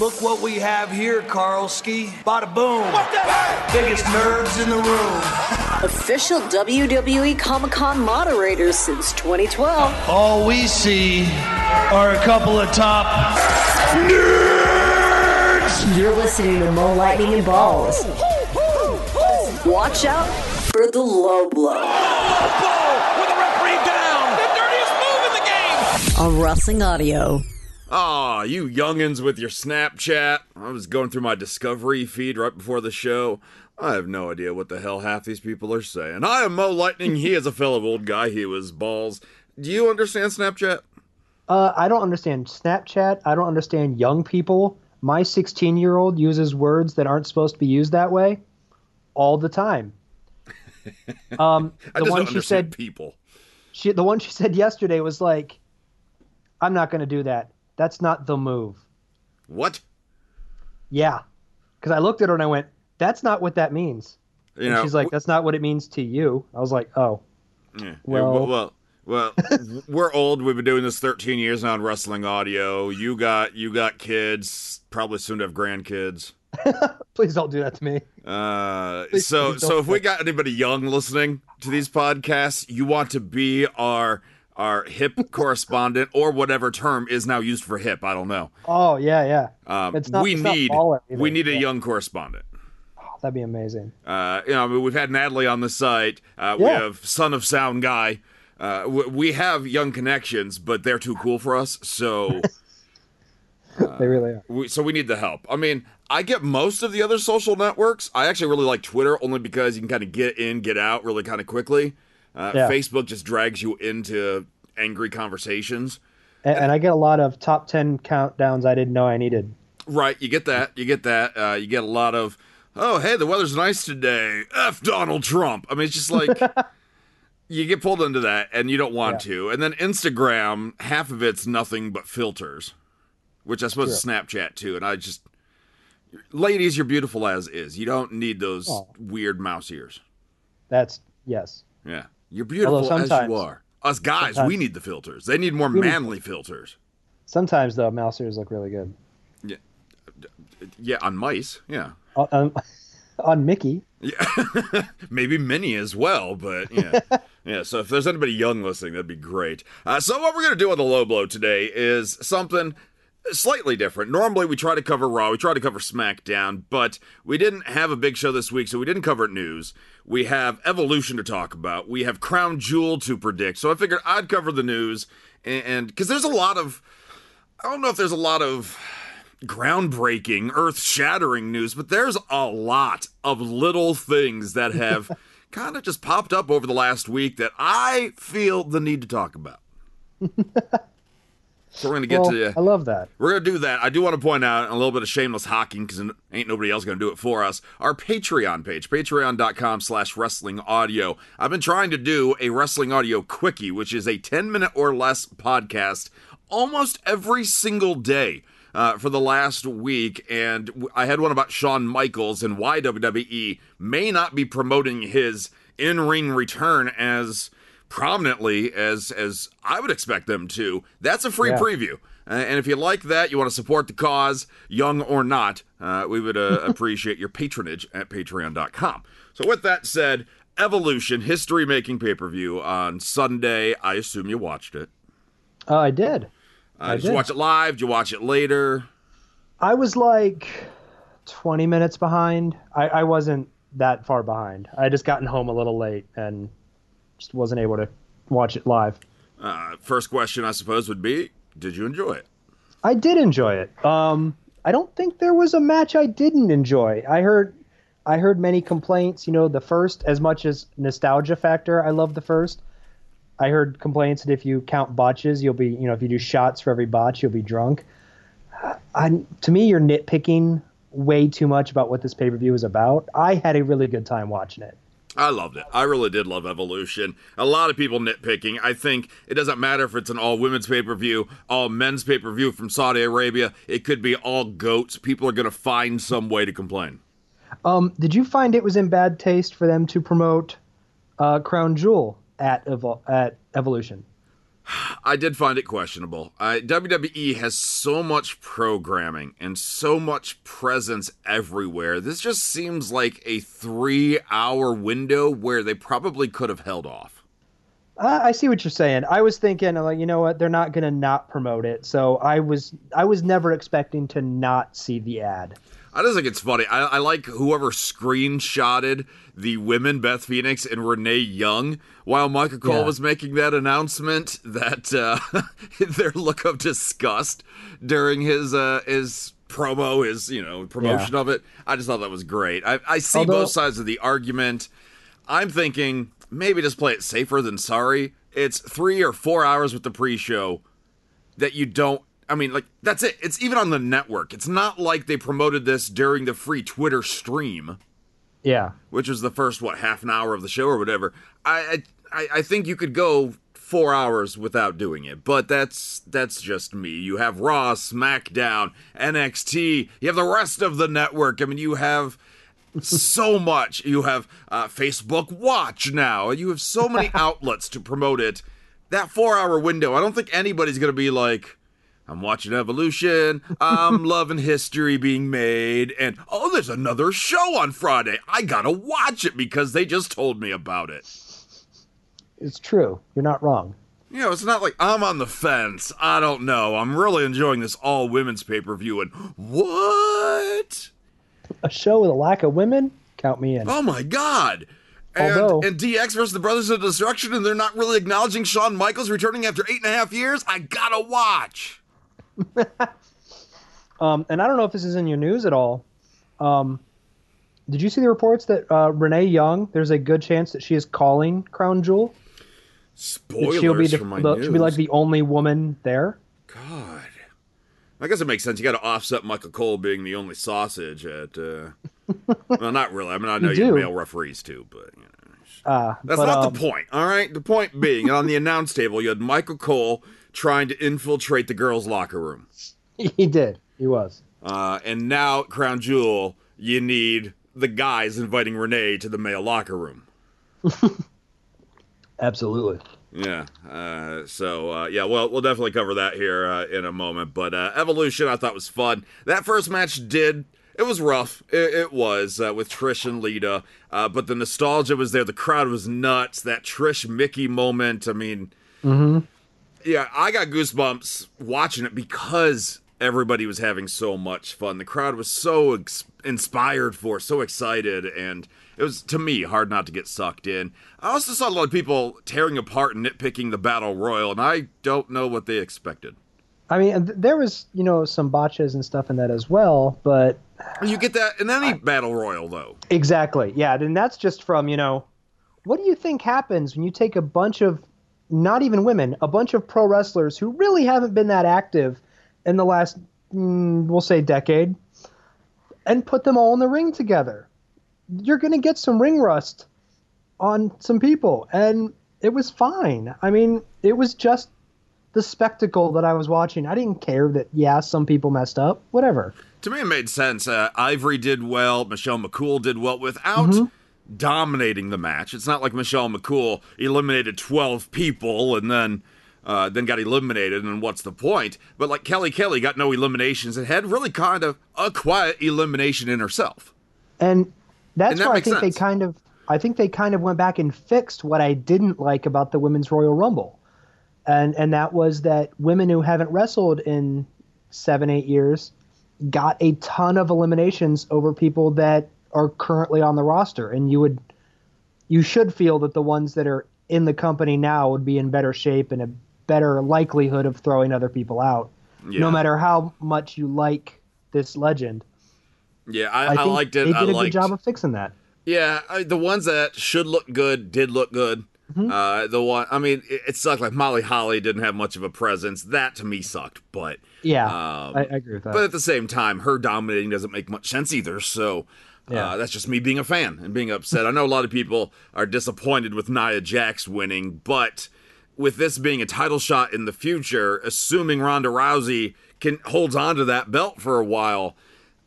Look what we have here, Karlski. Bada boom. Biggest nerds in the room. Official WWE Comic Con moderators since 2012. All we see are a couple of top nerds. You're listening to Mo Lightning and Ballz. Watch out for the low blow. with the referee down. The dirtiest move in the game. On Wrestling Audio. Aw, you youngins with your Snapchat. I was going through my Discovery feed right before the show. I have no idea what the hell half these people are saying. I am Mo Lightning. He is a fellow old guy. He was Ballz. Do you understand Snapchat? Uh, I don't understand Snapchat. I don't understand young people. My 16 year old uses words that aren't supposed to be used that way all the time. Um, I the just one she said, people. she, the one she said yesterday was like, "I'm not going to do that. That's not the move." What? Yeah, because I looked at her and I went, "That's not what that means." You And know, she's like, "That's not what it means to you." I was like, "Oh, Yeah. Well- well, well, well, we're old. We've been doing this 13 years now on wrestling audio. You got you got kids, probably soon to have grandkids. please don't do that to me." Uh, Please, so please so if we got anybody young listening to these podcasts, you want to be our our hip correspondent or whatever term is now used for hip. I don't know. Oh yeah, yeah. Um, It's not- we it's need we need a Yeah. young correspondent. Oh, that'd be amazing. Uh, you know, I mean, we've had Natalie on the site. Uh, We have Son of Sound Guy. Uh, we, we have young connections, but they're too cool for us. So, they really are. we, so we need the help. I mean, I get most of the other social networks. I actually really like Twitter only because you can kind of get in, get out really kind of quickly. Uh, Yeah. Facebook just drags you into angry conversations. And, and I get a lot of top 10 countdowns I didn't know I needed. Right, you get that. You get that. Uh, you get a lot of, oh, hey, the weather's nice today. F Donald Trump. I mean, it's just like you get pulled into that, and you don't want to. And then Instagram, half of it's nothing but filters, which I suppose is Snapchat too. And I just, ladies, you're beautiful as is. You don't need those Aw. weird mouse ears. That's, yes. Yeah, you're beautiful as you are. Us guys, we need the filters. They need more manly filters. Sometimes, though, mouse ears look really good. Yeah, on mice. Yeah. On, on, on Mickey. Yeah, maybe Minnie as well, but yeah, yeah. So if there's anybody young listening, that'd be great. Uh, so what we're gonna do on the low blow today is something slightly different. Normally we try to cover Raw, we try to cover SmackDown, but we didn't have a big show this week, so we didn't cover news. We have Evolution to talk about. We have Crown Jewel to predict. So I figured I'd cover the news, and because there's a lot of, I don't know if there's a lot of groundbreaking, earth shattering news, but there's a lot of little things that have kind of just popped up over the last week that I feel the need to talk about. so we're to get Well, to I love that. we're gonna do that. I do want to point out a little bit of shameless hawking because ain't nobody else gonna do it for us. Our Patreon page, patreon.com slash wrestling audio. I've been trying to do a wrestling audio quickie, which is a 10 minute or less podcast almost every single day. Uh, for the last week, and I had one about Shawn Michaels and why WWE may not be promoting his in-ring return as prominently as as I would expect them to. That's a free Yeah. preview. Uh, and if you like that, you want to support the cause, young or not, uh, we would uh, appreciate your patronage at patreon.com. So, with that said, Evolution history making pay per view on Sunday. I assume you watched it. Uh, I did. Uh, I did you watch it live? Did you watch it later? I was like 20 minutes behind. I, I wasn't that far behind. I had just gotten home a little late and just wasn't able to watch it live. Uh, first question, I suppose, would be Did you enjoy it? I did enjoy it. Um, I don't think there was a match I didn't enjoy. I heard, I heard many complaints. You know, the first, as much as nostalgia factor, I love the first. I heard complaints that if you count botches, you'll be, you know, if you do shots for every botch, you'll be drunk. I, to me, you're nitpicking way too much about what this pay per view is about. I had a really good time watching it. I loved it. I really did love Evolution. A lot of people nitpicking. I think it doesn't matter if it's an all women's pay per view, all men's pay per view from Saudi Arabia. It could be all goats. People are going to find some way to complain. Um, did you find it was in bad taste for them to promote uh, Crown Jewel at Evol- at Evolution? I did find it questionable. Uh, WWE has so much programming and so much presence everywhere. This just seems like a three hour window where they probably could have held off. I I see what you're saying. I was thinking, like, you know what? They're not going to not promote it. So I was, I was never expecting to not see the ad. I just think it's funny. I, I like whoever screenshotted the women, Beth Phoenix and Renee Young, while Michael Cole Yeah. was making that announcement that uh, their look of disgust during his uh, his promo, his you know promotion of it. I just thought that was great. I, I see Although- both sides of the argument. I'm thinking maybe just play it safer than sorry. It's three or four hours with the pre-show that you don't I mean like that's it. It's even on the network. It's not like they promoted this during the free Twitter stream, Yeah. which was the first what half an hour of the show or whatever. I I I think you could go 4 hours without doing it. But that's that's just me. You have Raw, SmackDown, NXT, you have the rest of the network. I mean you have so much. You have uh, Facebook Watch now. You have so many outlets to promote it. That four hour window, I don't think anybody's going to be like, I'm watching Evolution. I'm loving history being made. And oh, there's another show on Friday. I got to watch it because they just told me about it. It's true. You're not wrong. You know, it's not like I'm on the fence. I don't know. I'm really enjoying this all women's pay per view. And what? A show with a lack of women? Count me in. Oh my god! And, Although- and DX versus the Brothers of Destruction, and they're not really acknowledging Shawn Michaels returning after eight and a half years. I gotta watch. Um, and I don't know if this is in your news at all. Um, did you see the reports that uh, Renee Young? There's a good chance that she is calling Crown Jewel. That Spoilers she'll be the, for my the- news. she'll be like the only woman there. God. I guess it makes sense. You got to offset Michael Cole being the only sausage at. Uh... well, not really. I mean, I know you, have male referees too, but you know. Uh, That's but, not um, the point, all right? The point being, on the announce table, you had Michael Cole trying to infiltrate the girls' locker room. He did. He was. Uh, and now, Crown Jewel, you need the guys inviting Renee to the male locker room. Absolutely. Yeah. Uh, so uh, yeah, well, we'll definitely cover that here uh, in a moment. But uh, Evolution, I thought was fun. That first match did. It was rough. It, it was uh, with Trish and Lita, uh, but the nostalgia was there. The crowd was nuts. That Trish Mickie moment. I mean, yeah, I got goosebumps watching it because everybody was having so much fun. The crowd was so ex- inspired for, so excited, and it was to me hard not to get sucked in. I also saw a lot of people tearing apart and nitpicking the battle royal, and I don't know what they expected. I mean, there was you know some botches and stuff in that as well, but You get that in any battle royal, though. exactly, yeah. Then that's just from you know, what do you think happens when you take a bunch of not even women, a bunch of pro wrestlers who really haven't been that active in the last, mm, we'll say, decade, and put them all in the ring together? You're going to get some ring rust on some people, and it was fine. I mean, it was just the spectacle that I was watching. I didn't care that yeah, some people messed up. Whatever. To me, it made sense. Uh, Ivory did well. Michelle McCool did well without dominating the match. It's not like Michelle McCool eliminated 12 people and then uh, then got eliminated, and what's the point? But like Kelly Kelly got no eliminations and had really kind of a quiet elimination in herself. And that's And that where I think sense. they kind of I think they kind of went back and fixed what I didn't like about the women's Royal Rumble. And and that was that women who haven't wrestled in 7 8 years got a ton of eliminations over people that are currently on the roster and you would you should feel that the ones that are in the company now would be in better shape and a better likelihood of throwing other people out. Yeah. No matter how much you like this legend. Yeah, I, I I, liked it. they did I a liked, good job of fixing that. Yeah, I, the ones that should look good did look good. Mm-hmm. Uh, the one, I mean, it, it sucked. Like Molly Holly didn't have much of a presence. That to me sucked. But Yeah, Um, I, I agree with that. But at the same time, her dominating doesn't make much sense either. So Yeah. uh, that's just me being a fan and being upset. I know a lot of people are disappointed with Nia Jax winning, but with this being a title shot in the future, assuming Ronda Rousey can holds on to that belt for a while.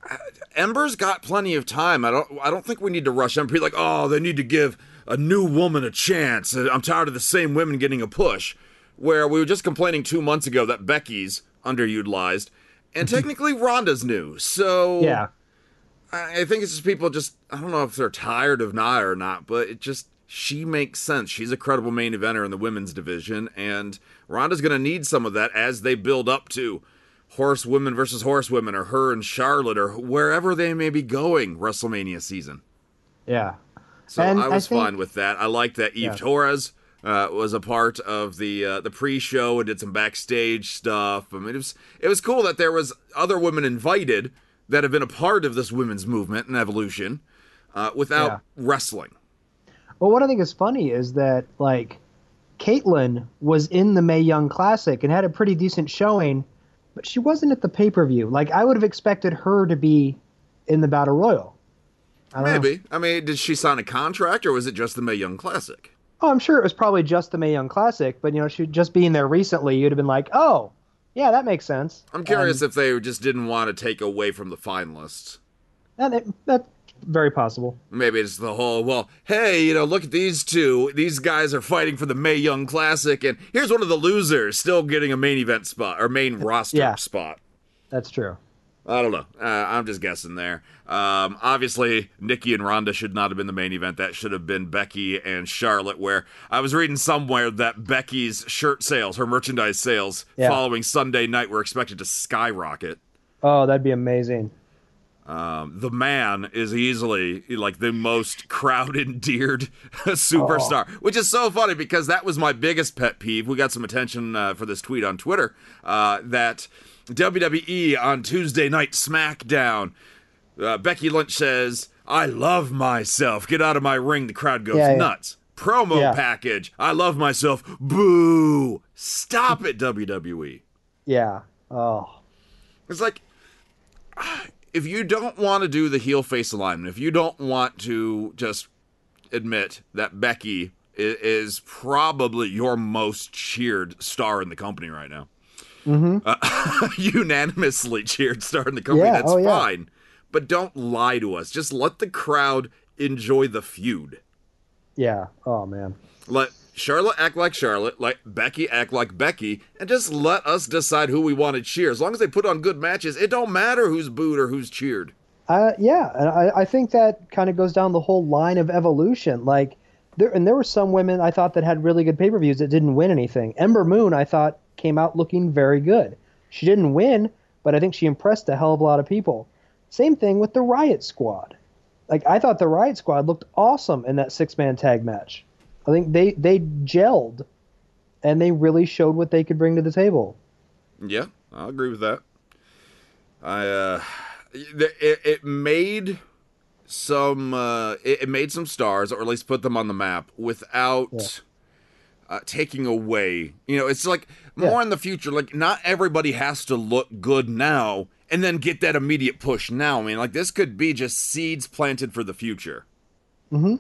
uh, Ember's got plenty of time. I don't. I don't think we need to rush Ember. Be like, oh, they need to give a new woman a chance. I'm tired of the same women getting a push. where we were just complaining two months ago that Becky's underutilized, and technically Ronda's new. So Yeah. I I think it's just people just I don't know if they're tired of Nia or not, but it just she makes sense. She's a credible main eventer in the women's division, and Ronda's gonna need some of that as they build up to horsewomen versus horsewomen, or her and Charlotte, or wherever they may be going WrestleMania season. Yeah. So And I I was think- fine with that. I like that Eve Yeah. Torres uh, was a part of the uh, the pre-show and did some backstage stuff. I mean, it was it was cool that there was other women invited that have been a part of this women's movement and evolution uh, without Yeah. wrestling. Well, what I think is funny is that like Kaitlyn was in the Mae Young Classic and had a pretty decent showing, but she wasn't at the pay per view. Like I would have expected her to be in the Battle Royal. I don't know. Maybe. I mean, did she sign a contract or was it just the Mae Young Classic? Oh, I'm sure it was probably just the Mae Young Classic, but you know, she just being there recently, you'd have been like, oh, yeah, that makes sense. I'm curious um, if they just didn't want to take away from the finalists. And it, that's very possible. Maybe it's the whole, well, hey, you know, look at these two. These guys are fighting for the Mae Young Classic, and here's one of the losers still getting a main event spot or main roster Yeah. spot. That's true. I don't know. Uh, I'm just guessing there. Um, obviously, Nikki and Ronda should not have been the main event. That should have been Becky and Charlotte. Where I was reading somewhere that Becky's shirt sales, her merchandise sales, Yeah. following Sunday night were expected to skyrocket. Oh, that'd be amazing. Um, the man is easily like the most crowd endeared superstar, which is so funny because that was my biggest pet peeve. We got some attention uh, for this tweet on Twitter uh, that WWE on Tuesday night SmackDown, uh, Becky Lynch says, I love myself. Get out of my ring. The crowd goes Yeah, yeah. nuts. Promo Yeah. package. I love myself. Boo. Stop it, WWE. Yeah. Oh. It's like if you don't want to do the heel face alignment, if you don't want to just admit that Becky is probably your most cheered star in the company right now, uh, unanimously cheered starting the company, Yeah, that's oh, yeah. fine. But don't lie to us. Just let the crowd enjoy the feud. Yeah. Oh man. Let Charlotte act like Charlotte, let Becky act like Becky, and just let us decide who we want to cheer. As long as they put on good matches, it don't matter who's booed or who's cheered. Uh, yeah, and I, I think that kind of goes down the whole line of evolution. Like there, and there were some women I thought that had really good pay per views that didn't win anything. Ember Moon, I thought, came out looking very good. She didn't win, but I think she impressed a hell of a lot of people. Same thing with the Riot Squad. Like I thought the Riot Squad looked awesome in that six man tag match. I think they they gelled, and they really showed what they could bring to the table. Yeah, I'll agree with that. I uh it, it made some uh it, it made some stars or at least put them on the map without uh, taking away. You know, it's like more Yeah. in the future like not everybody has to look good now and then get that immediate push now. I mean, like this could be just seeds planted for the future. Mhm.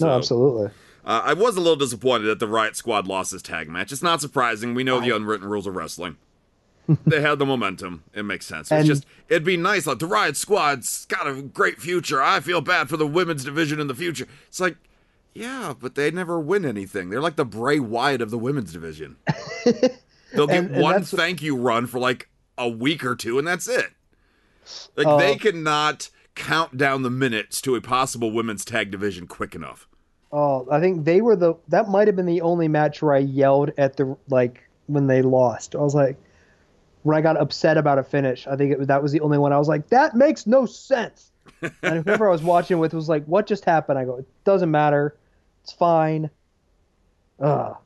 no, absolutely. Uh, I was a little disappointed that the Riot Squad lost this tag match. It's not surprising. We know the unwritten rules of wrestling. they had the momentum. It makes sense. It's And- just it'd be nice. Like the Riot Squad's got a great future. I feel bad for the women's division in the future. It's like, yeah, but they never win anything. They're like the Bray Wyatt of the women's division. They'll get And- one thank you run for like a week or two, and that's it. Like Uh, they cannot count down the minutes to a possible women's tag division quick enough. Oh, I think they were the that might have been the only match where I yelled at the like when they lost. I was like when I got upset about a finish. I think it that was the only one I was like that makes no sense. and whoever I was watching with was like what just happened? I go it doesn't matter. It's fine. Ugh.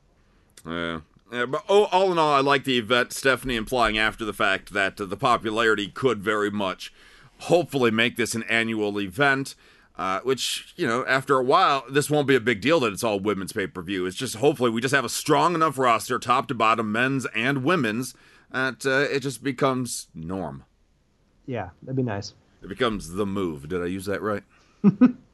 Yeah. Yeah, but oh, all in all, I like the event. Stephanie implying after the fact that uh, the popularity could very much, hopefully, make this an annual event. Uh, which you know, after a while, this won't be a big deal that it's all women's pay per view. It's just hopefully we just have a strong enough roster, top to bottom, men's and women's, that uh, it just becomes norm. Yeah, that'd be nice. It becomes the move. Did I use that right?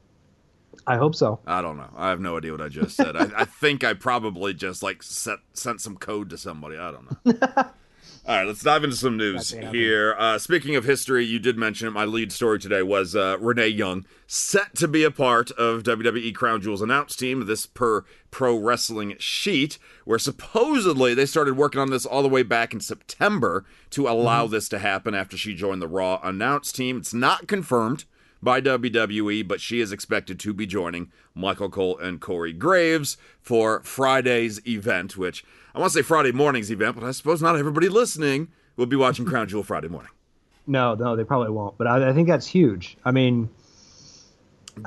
I hope so. I don't know. I have no idea what I just said. I, I think I probably just like set, sent some code to somebody. I don't know. All right, let's dive into some news here. Uh, speaking of history, you did mention it. My lead story today was uh, Renee Young set to be a part of WWE Crown Jewel's announce team. This per Pro Wrestling Sheet, where supposedly they started working on this all the way back in September to allow mm-hmm. this to happen after she joined the Raw announce team. It's not confirmed by WWE, but she is expected to be joining Michael Cole and Corey Graves for Friday's event, which I want to say Friday morning's event, but I suppose not everybody listening will be watching Crown Jewel Friday morning. No, no, they probably won't. But I, I think that's huge. I mean,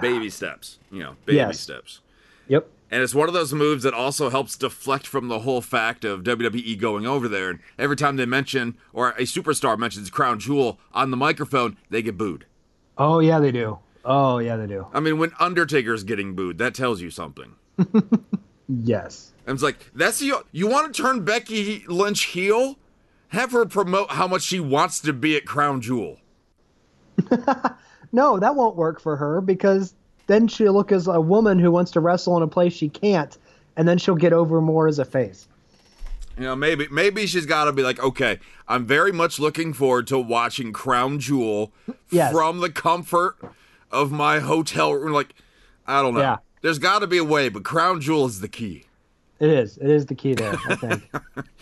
baby steps, you know, baby yes. steps. Yep. And it's one of those moves that also helps deflect from the whole fact of WWE going over there. And every time they mention, or a superstar mentions Crown Jewel on the microphone, they get booed. Oh, yeah, they do. Oh, yeah, they do. I mean, when Undertaker's getting booed, that tells you something. yes. And it's like, that's you. You want to turn Becky Lynch heel? Have her promote how much she wants to be at Crown Jewel. no, that won't work for her because then she'll look as a woman who wants to wrestle in a place she can't, and then she'll get over more as a face. You know, maybe maybe she's got to be like, okay, I'm very much looking forward to watching Crown Jewel yes. from the comfort of my hotel room. Like, I don't know. Yeah. There's got to be a way, but Crown Jewel is the key. It is. It is the key there. I think.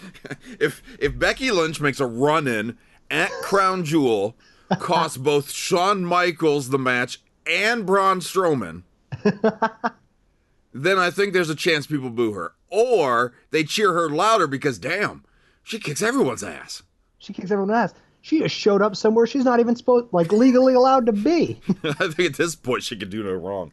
if if Becky Lynch makes a run in at Crown Jewel, costs both Shawn Michaels the match and Braun Strowman, then I think there's a chance people boo her, or they cheer her louder because damn, she kicks everyone's ass. She kicks everyone's ass. She just showed up somewhere she's not even supposed, like legally allowed to be. I think at this point she could do no wrong.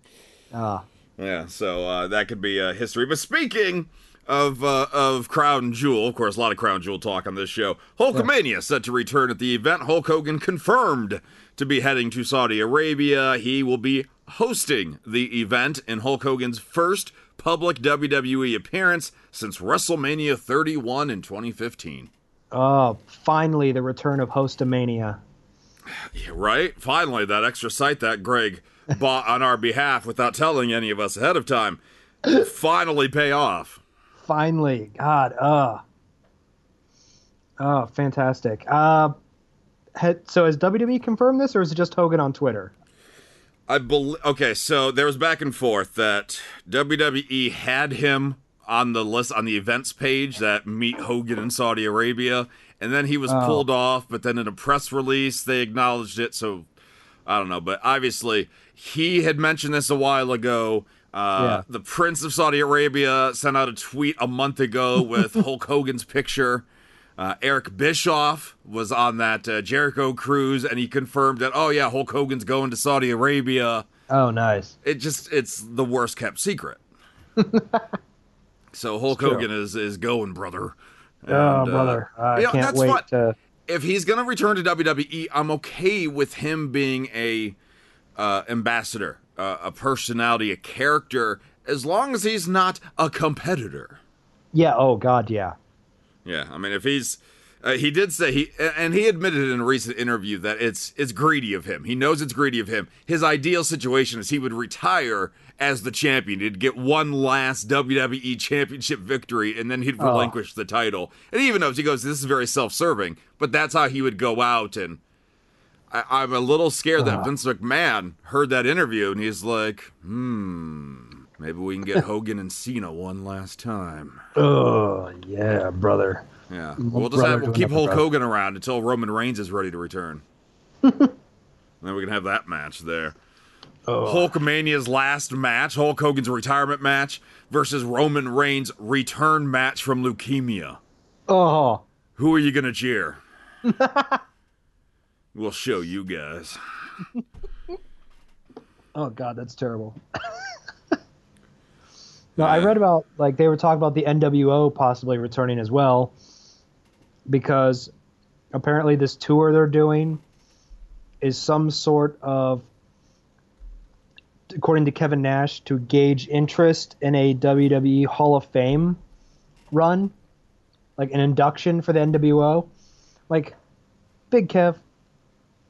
Ah. Yeah, so uh, that could be uh, history. But speaking of uh, of Crown Jewel, of course, a lot of Crown Jewel talk on this show. Hulkamania yeah. set to return at the event. Hulk Hogan confirmed to be heading to Saudi Arabia. He will be hosting the event in Hulk Hogan's first public WWE appearance since WrestleMania 31 in 2015. Oh, finally the return of Hostamania. Yeah, right? Finally, that extra site that Greg bought on our behalf without telling any of us ahead of time will finally pay off. Finally, God, uh, oh, fantastic. Uh, so has WWE confirmed this, or is it just Hogan on Twitter? I believe. Okay, so there was back and forth that WWE had him on the list on the events page that meet Hogan in Saudi Arabia, and then he was oh. pulled off. But then in a press release, they acknowledged it. So I don't know, but obviously he had mentioned this a while ago. Uh, yeah. The Prince of Saudi Arabia sent out a tweet a month ago with Hulk Hogan's picture. Uh, Eric Bischoff was on that uh, Jericho cruise, and he confirmed that, oh yeah, Hulk Hogan's going to Saudi Arabia. Oh, nice. It just it's the worst kept secret. so Hulk Hogan is is going, brother. Oh, and, oh, brother, uh, I can't know, wait to. If he's gonna return to WWE, I'm okay with him being a uh, ambassador, uh, a personality, a character, as long as he's not a competitor. Yeah. Oh God. Yeah. Yeah. I mean, if he's uh, he did say he and he admitted in a recent interview that it's it's greedy of him. He knows it's greedy of him. His ideal situation is he would retire as the champion. He'd get one last WWE championship victory and then he'd oh. relinquish oh. the title. And he even knows he goes, This is very self serving, but that's how he would go out and I, am a little scared that uh-huh. Vince McMahon heard that interview and he's like, hmm, maybe we can get Hogan and Cena one last time. Oh yeah, brother. Yeah, we'll just have, we'll keep Hulk Hogan around until Roman Reigns is ready to return. and then we can have that match there. Oh. Hulkamania's last match, Hulk Hogan's retirement match versus Roman Reigns' return match from leukemia. Oh, who are you gonna cheer? We'll show you guys. oh god, that's terrible. No, I read about like they were talking about the NWO possibly returning as well because apparently this tour they're doing is some sort of according to Kevin Nash to gauge interest in a WWE Hall of Fame run, like an induction for the NWO. Like Big Kev,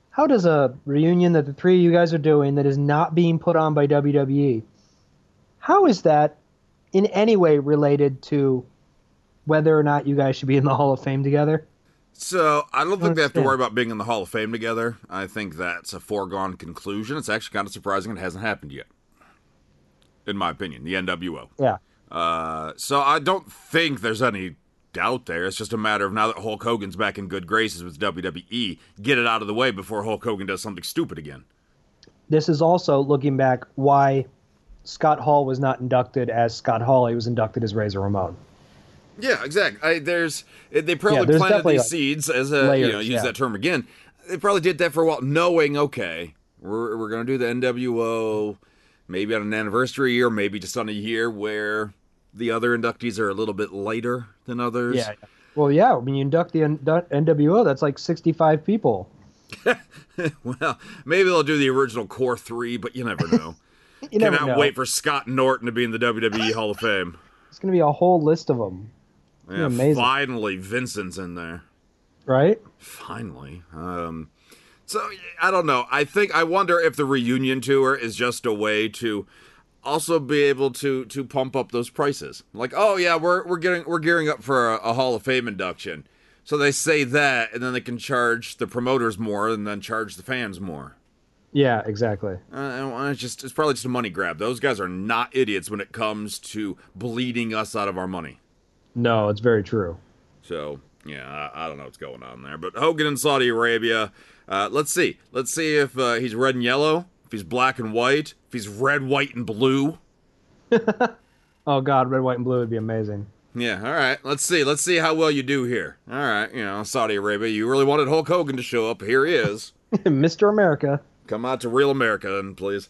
how does a reunion that the three of you guys are doing that is not being put on by WWE, how is that in any way related to whether or not you guys should be in the Hall of Fame together? So I don't think they have to worry about being in the Hall of Fame together. I think that's a foregone conclusion. It's actually kind of surprising it hasn't happened yet, in my opinion. The NWO. Yeah. Uh, so I don't think there's any doubt there. It's just a matter of now that Hulk Hogan's back in good graces with WWE, get it out of the way before Hulk Hogan does something stupid again. This is also looking back why Scott Hall was not inducted as Scott Hall. He was inducted as Razor Ramon. Yeah, exactly. I, there's they Yeah, probably there's planted these like, seeds as a you know use yeah. that term again. They probably did that for a while, knowing okay, we're we're gonna do the NWO, maybe on an anniversary year, maybe just on a year where the other inductees are a little bit lighter than others. Yeah. Well, yeah. When you induct the N- NWO, that's like 65 people. Well, maybe they'll do the original core three, but you never know. You Cannot know. wait for Scott Norton to be in the WWE Hall of Fame. It's going to be a whole list of them, Yeah, amazing. finally, Vincent's in there. right? Finally. Um, so I don't know. I think I wonder if the reunion tour is just a way to also be able to to pump up those prices. Like, oh yeah, we're we're getting we're gearing up for a, a Hall of Fame induction. So they say that, and then they can charge the promoters more, and then charge the fans more. Yeah, exactly. Uh, it's just it's probably just a money grab. Those guys are not idiots when it comes to bleeding us out of our money. No, it's very true. So yeah, I, I don't know what's going on there. But Hogan in Saudi Arabia. Uh, let's see. Let's see if uh, he's red and yellow. If he's black and white. If he's red, white, and blue. Oh God, red, white, and blue would be amazing. Yeah. All right. Let's see. Let's see how well you do here. All right. You know, Saudi Arabia. You really wanted Hulk Hogan to show up. Here he is. Mr. America. Come out to real America, then, please.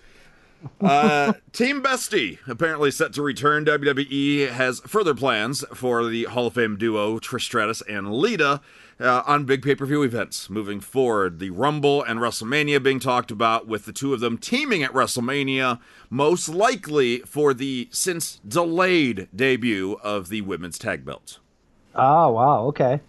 Uh, Team Bestie apparently set to return. WWE has further plans for the Hall of Fame duo Trish Stratus and Lita uh, on big pay per view events moving forward. The Rumble and WrestleMania being talked about, with the two of them teaming at WrestleMania, most likely for the since delayed debut of the women's tag belts. Oh wow, okay.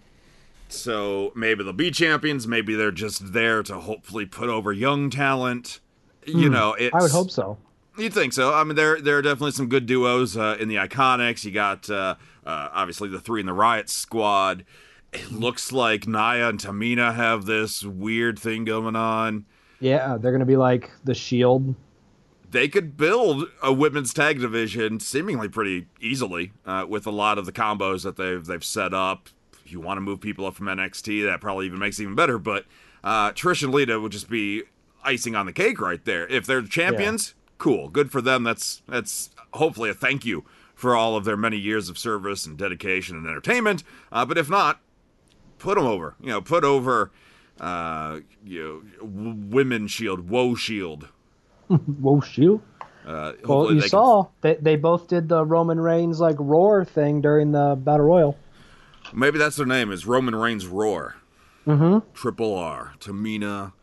So maybe they'll be champions. Maybe they're just there to hopefully put over young talent. You know, it's, Hmm. I would hope so. You'd think so. I mean, there there are definitely some good duos uh, in the Iconics. You got uh, uh, obviously the three in the Riot Squad. It looks like Nia and Tamina have this weird thing going on. Yeah, they're gonna be like the Shield. They could build a women's tag division seemingly pretty easily uh, with a lot of the combos that they've they've set up. You want to move people up from NXT, that probably even makes it even better. But uh, Trish and Lita would just be icing on the cake right there. If they're champions, cool, good for them. That's that's hopefully a thank you for all of their many years of service and dedication and entertainment. Uh, but if not, put them over. You know, put over. Uh, you know, w- women shield, woe shield. Whoa, Shield. Uh, Well, you they can- saw they they both did the Roman Reigns like roar thing during the Battle Royal. Maybe that's their name is Roman Reigns Roar. Mm-hmm. Triple R. Tamina.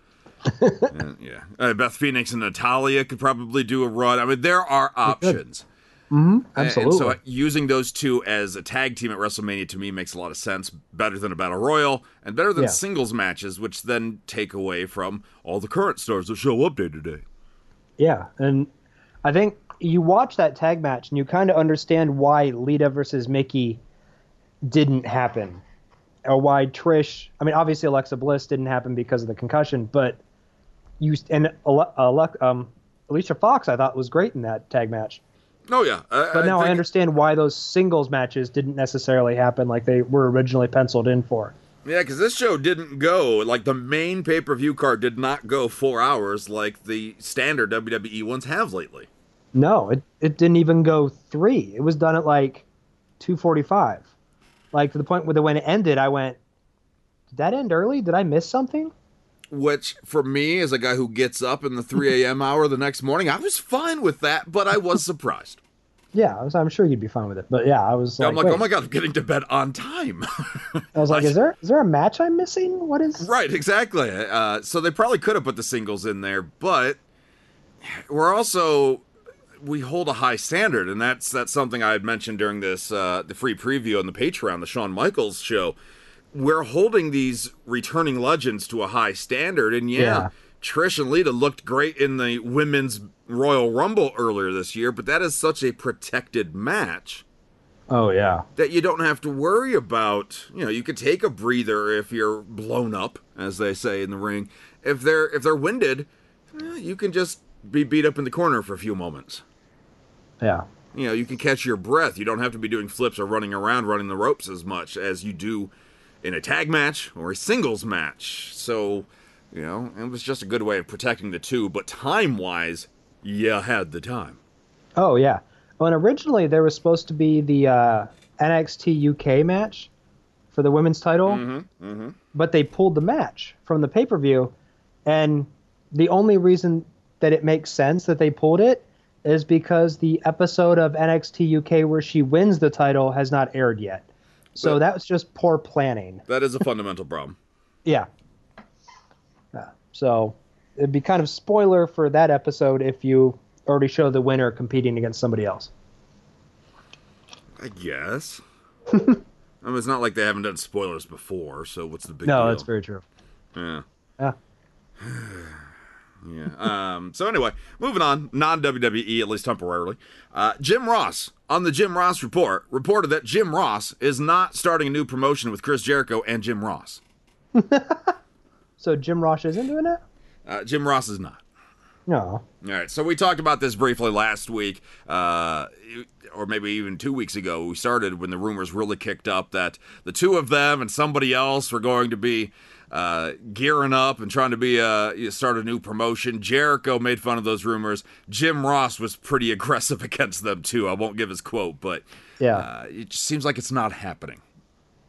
and, yeah. Uh, Beth Phoenix and Natalya could probably do a run. I mean, there are options. And- Absolutely. And so using those two as a tag team at WrestleMania to me makes a lot of sense. Better than a battle royal and better than Yeah. singles matches, which then take away from all the current stars that show up day to day. Yeah, and I think you watch that tag match and you kind of understand why Lita versus Mickie didn't happen, or why Trish. I mean, obviously Alexa Bliss didn't happen because of the concussion, but you and um, Alicia Fox I thought was great in that tag match. Oh yeah, I, But now I think- understand why those singles matches didn't necessarily happen like they were originally penciled in for. Yeah, because this show didn't go like the main pay per view card did not go four hours like the standard WWE ones have lately. No, it, it didn't even go three. It was done at like two forty five. Like to the point where when it ended, I went, Did that end early? Did I miss something? Which for me, as a guy who gets up in the three a.m. hour the next morning, I was fine with that, but I was surprised. Yeah, I was, I'm sure you'd be fine with it. But yeah, I was like, I'm like, wait. oh my god, I'm getting to bed on time. I was like, is there is there a match I'm missing? What is? right, exactly. Uh, so they probably could have put the singles in there, but we're also we hold a high standard, and that's that's something I had mentioned during this uh, the free preview on the Patreon, the Shawn Michaels show. We're holding these returning legends to a high standard, and yeah, Yeah. Trish and Lita looked great in the women's Royal Rumble earlier this year, but that is such a protected match. Oh yeah. that you don't have to worry about. You know, you could take a breather if you're blown up, as they say in the ring. If they're if they're winded, eh, you can just be beat up in the corner for a few moments. Yeah. You know, you can catch your breath. You don't have to be doing flips or running around running the ropes as much as you do in a tag match or a singles match. So, you know, it was just a good way of protecting the two, but time-wise, you had the time. Oh yeah. Well, and originally there was supposed to be the uh, NXT UK match for the women's title, but they pulled the match from the pay per view, and the only reason that it makes sense that they pulled it is because the episode of NXT UK where she wins the title has not aired yet. So But- that was just poor planning. That is a fundamental problem. Yeah. Yeah. So it'd be kind of spoiler for that episode if you already show the winner competing against somebody else. I guess. I mean, it's not like they haven't done spoilers before, so what's the big No, deal? that's very true. Yeah. Yeah. Yeah. Um, so anyway, moving on, non WWE at least temporarily. Uh, Jim Ross on the Jim Ross report reported that Jim Ross is not starting a new promotion with Chris Jericho and Jim Ross. So Jim Ross isn't doing it. Uh, Jim Ross is not. No. All right, so we talked about this briefly last week, uh, or maybe even two weeks ago. We started when the rumors really kicked up that the two of them and somebody else were going to be uh, gearing up and trying to be uh, start a new promotion. Jericho made fun of those rumors. Jim Ross was pretty aggressive against them too. I won't give his quote, but Yeah. uh, it just seems like it's not happening.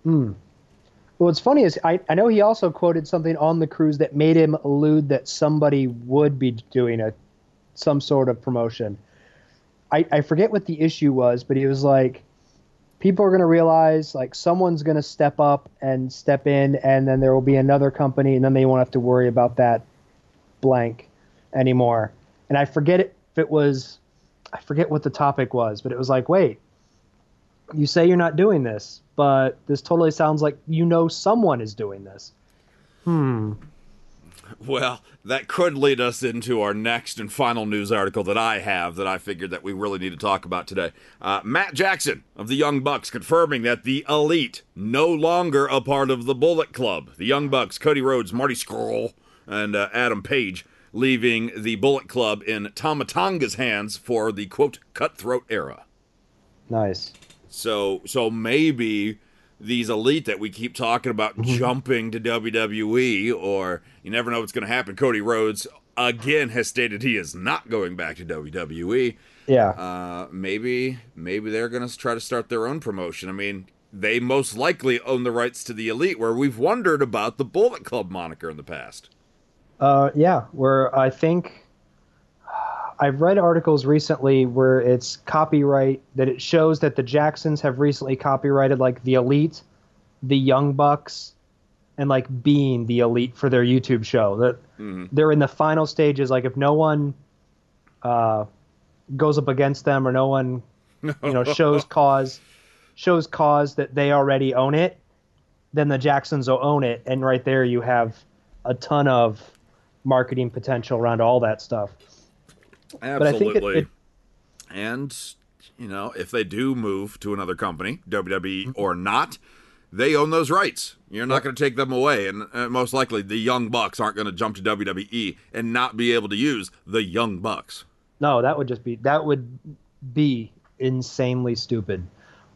Hmm. Well, what's funny is I, I know he also quoted something on the cruise that made him allude that somebody would be doing a some sort of promotion. I, I forget what the issue was, but he was like, people are going to realize like someone's going to step up and step in, and then there will be another company, and then they won't have to worry about that blank anymore. And I forget if it was, I forget what the topic was, but it was like, wait, you say you're not doing this, but this totally sounds like you know someone is doing this. Hmm. Well, that could lead us into our next and final news article that I have that I figured that we really need to talk about today. Uh, Matt Jackson of the Young Bucks confirming that the Elite no longer a part of the Bullet Club. The Young Bucks, Cody Rhodes, Marty Scurll, and uh, Adam Page leaving the Bullet Club in Tama Tonga's hands for the quote cutthroat era. Nice. So so maybe these elite that we keep talking about jumping to WWE, or you never know what's going to happen. Cody Rhodes again has stated he is not going back to WWE. Yeah. Uh, maybe maybe they're going to try to start their own promotion. I mean, they most likely own the rights to the elite, where we've wondered about the Bullet Club moniker in the past. Uh, yeah, where I think I've read articles recently where it's copyright that it shows that the Jacksons have recently copyrighted like the Elite, the Young Bucks, and like being the Elite for their YouTube show. That they're in the final stages. Like if no one uh, goes up against them or no one you know shows cause shows cause that they already own it, then the Jacksons will own it, and right there you have a ton of marketing potential around all that stuff. I think it- Absolutely. it- and you know, if they do move to another company, WWE or not, they own those rights. You're not going to take them away, and uh, most likely the Young Bucks aren't going to jump to WWE and not be able to use the Young Bucks. No, that would just be that would be insanely stupid.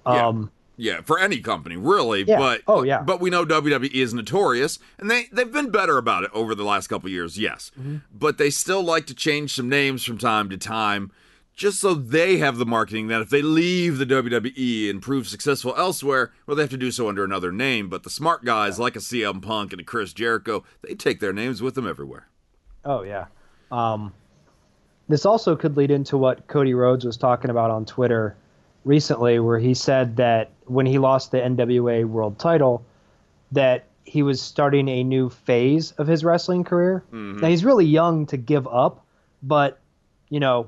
Yeah. Um, Yeah, for any company, really. Yeah. But Oh, yeah. But we know WWE is notorious, and they they've been better about it over the last couple years. Yes, Mm-hmm. but they still like to change some names from time to time, just so they have the marketing that if they leave the WWE and prove successful elsewhere, well, they have to do so under another name. But the smart guys like a CM Punk and a Chris Jericho, they take their names with them everywhere. Oh yeah. Um, this also could lead into what Cody Rhodes was talking about on Twitter recently, where he said that when he lost the NWA World Title, that he was starting a new phase of his wrestling career. Mm-hmm. Now he's really young to give up, but you know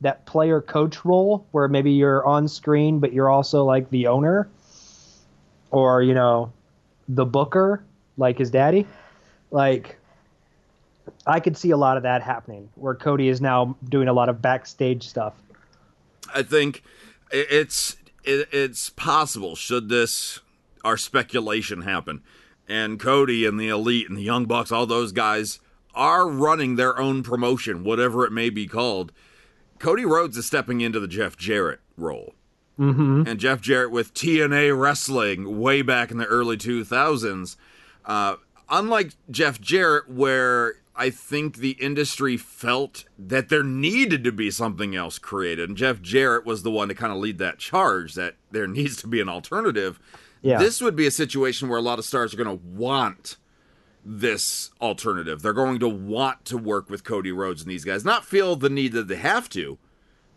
that player coach role where maybe you're on screen but you're also like the owner or you know the booker like his daddy like I could see a lot of that happening, where Cody is now doing a lot of backstage stuff. I think it's it, it's possible should this our speculation happen, and Cody and the Elite and the Young Bucks, all those guys are running their own promotion, whatever it may be called. Cody Rhodes is stepping into the Jeff Jarrett role. Mm-hmm. And Jeff Jarrett with TNA Wrestling way back in the early 2000s. Uh, unlike Jeff Jarrett, where I think the industry felt that there needed to be something else created, and Jeff Jarrett was the one to kind of lead that charge that there needs to be an alternative. Yeah. This would be a situation where a lot of stars are going to want this alternative. They're going to want to work with Cody Rhodes and these guys, not feel the need that they have to,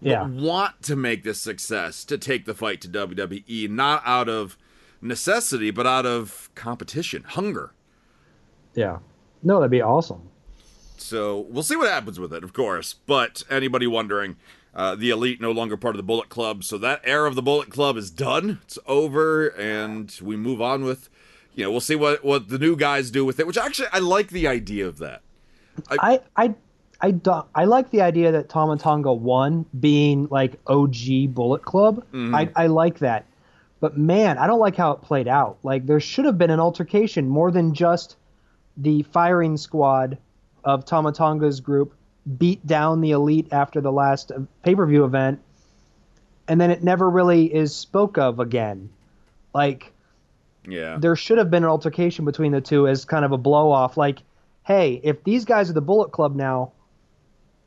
Yeah. want to make this success to take the fight to WWE, not out of necessity, but out of competition, hunger. Yeah. No, that'd be awesome. So we'll see what happens with it, of course. But anybody wondering, uh, the Elite no longer part of the Bullet Club, so that era of the Bullet Club is done. It's over, and we move on with, you know, we'll see what what the new guys do with it. Which actually, I like the idea of that. I I I do, I like the idea that Tama Tonga won being like OG Bullet Club. I I like that. But man, I don't like how it played out. Like there should have been an altercation more than just the firing squad of Tama Tonga's group beat down the elite after the last pay-per-view event and then it never really is spoke of again. Like Yeah, there should have been an altercation between the two as kind of a blow off. Like, hey, if these guys are the Bullet Club now,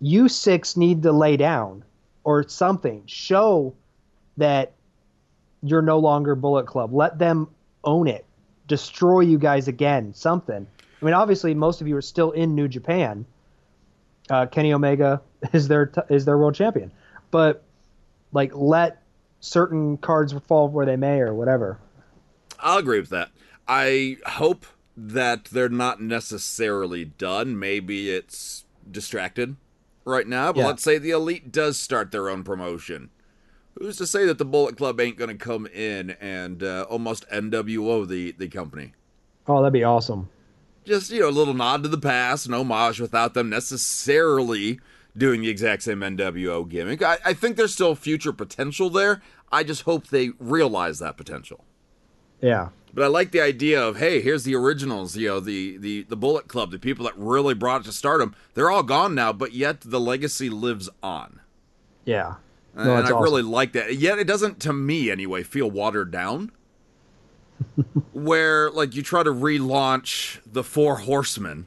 you six need to lay down or something. Show that you're no longer Bullet Club. Let them own it. Destroy you guys again. Something. I mean, obviously, most of you are still in New Japan. Uh, Kenny Omega is their t- is their world champion, but like let certain cards fall where they may or whatever. I'll agree with that. I hope that they're not necessarily done. Maybe it's distracted right now, but Yeah. let's say the Elite does start their own promotion. Who's to say that the Bullet Club ain't going to come in and uh, almost NWO the, the company? Oh, that'd be awesome. Just, you know, a little nod to the past, an homage without them necessarily doing the exact same NWO gimmick. I, I think there's still future potential there. I just hope they realize that potential. Yeah. But I like the idea of hey, here's the originals, you know, the the the Bullet Club, the people that really brought it to stardom. They're all gone now, but yet the legacy lives on. Yeah. And, No, and I awesome. really like that. Yet it doesn't, to me anyway, feel watered down. where like you try to relaunch the Four Horsemen,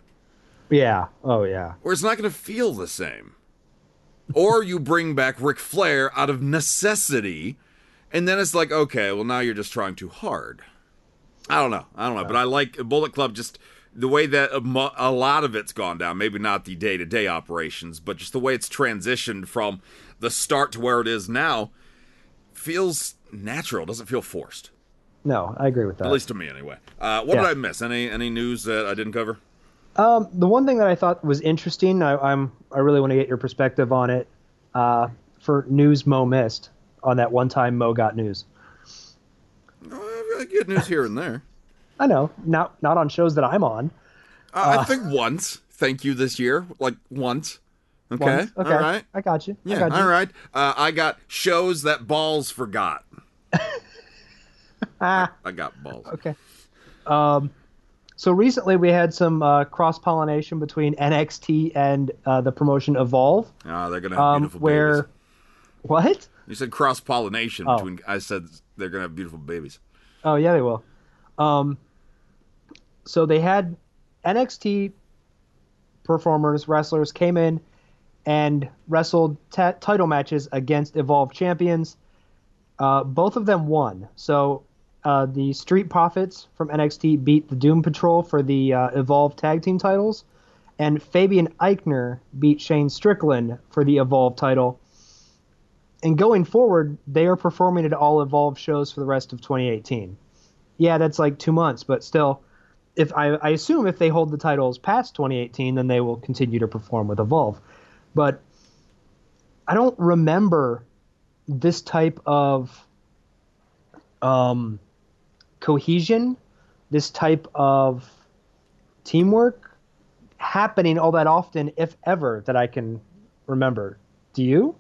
Yeah. Oh, yeah. where it's not going to feel the same. or you bring back Ric Flair out of necessity, and then it's like, okay, well now you're just trying too hard. I don't know. I don't know. But I like Bullet Club just the way that a, lot of it's gone down. Maybe not the day to day operations, but just the way it's transitioned from the start to where it is now feels natural. Doesn't feel forced. No, I agree with that. At least to me, anyway. Uh, what Yeah. did I miss? Any any news that I didn't cover? Um, the one thing that I thought was interesting, I, I'm I really want to get your perspective on it. Uh, for news Mo missed on that one time Mo got news. Uh, good news here and there. I know, not not on shows that I'm on. Uh, I think once. Thank you this year, like once. Okay. Once. Okay. All right. I got you. Yeah. I got you. All right. Uh, I got shows that Ballz forgot. Ah, I got balls. okay. Um, so recently we had some uh, cross pollination between NXT and uh, the promotion Evolve. Ah, they're gonna have Um, beautiful where babies. what? You said cross pollination Oh. between. I said they're gonna have beautiful babies. Oh yeah, they will. Um, so they had NXT performers, wrestlers came in and wrestled ta title matches against Evolve champions. Uh, both of them won. So uh, the Street Profits from NXT beat the Doom Patrol for the uh, Evolve tag team titles, and Fabian Aichner beat Shane Strickland for the Evolve title. And going forward, they are performing at all Evolve shows for the rest of 2018 yeah, that's like two months, but still, if I, I assume if they hold the titles past 2018, then they will continue to perform with Evolve. But I don't remember this type of um, cohesion, this type of teamwork happening all that often, if ever, that I can remember. Do you?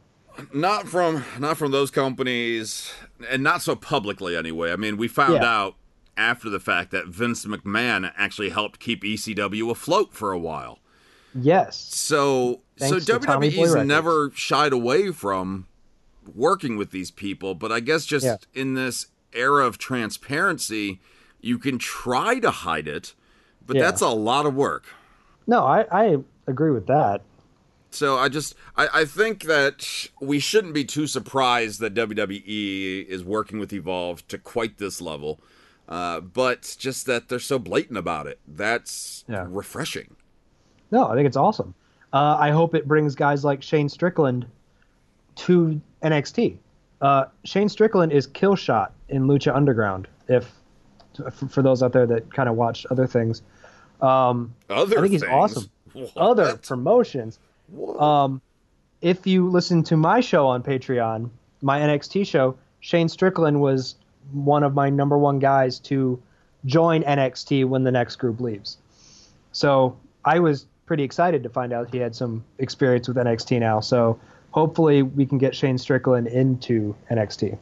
not from not from those companies, and not so publicly anyway. I mean, we found Yeah. out after the fact that Vince McMahon actually helped keep ECW afloat for a while. Yes. So Thanks so WWE's never shied away from working with these people, but I guess just Yeah. in this era of transparency, you can try to hide it, but Yeah. that's a lot of work. No, I, I agree with that. So I just I, I think that we shouldn't be too surprised that WWE is working with Evolve to quite this level. Uh, but just that they're so blatant about it. That's Yeah. refreshing. No, I think it's awesome. Uh, I hope it brings guys like Shane Strickland to NXT. Uh, Shane Strickland is Killshot in Lucha Underground. If for, for those out there that kind of watch other things, um, Other I think he's things? awesome. What? other promotions. Um, if you listen to my show on Patreon, my NXT show, Shane Strickland was one of my number one guys to join NXT when the next group leaves. So I was pretty excited to find out he had some experience with NXT now. So hopefully we can get Shane Strickland into NXT.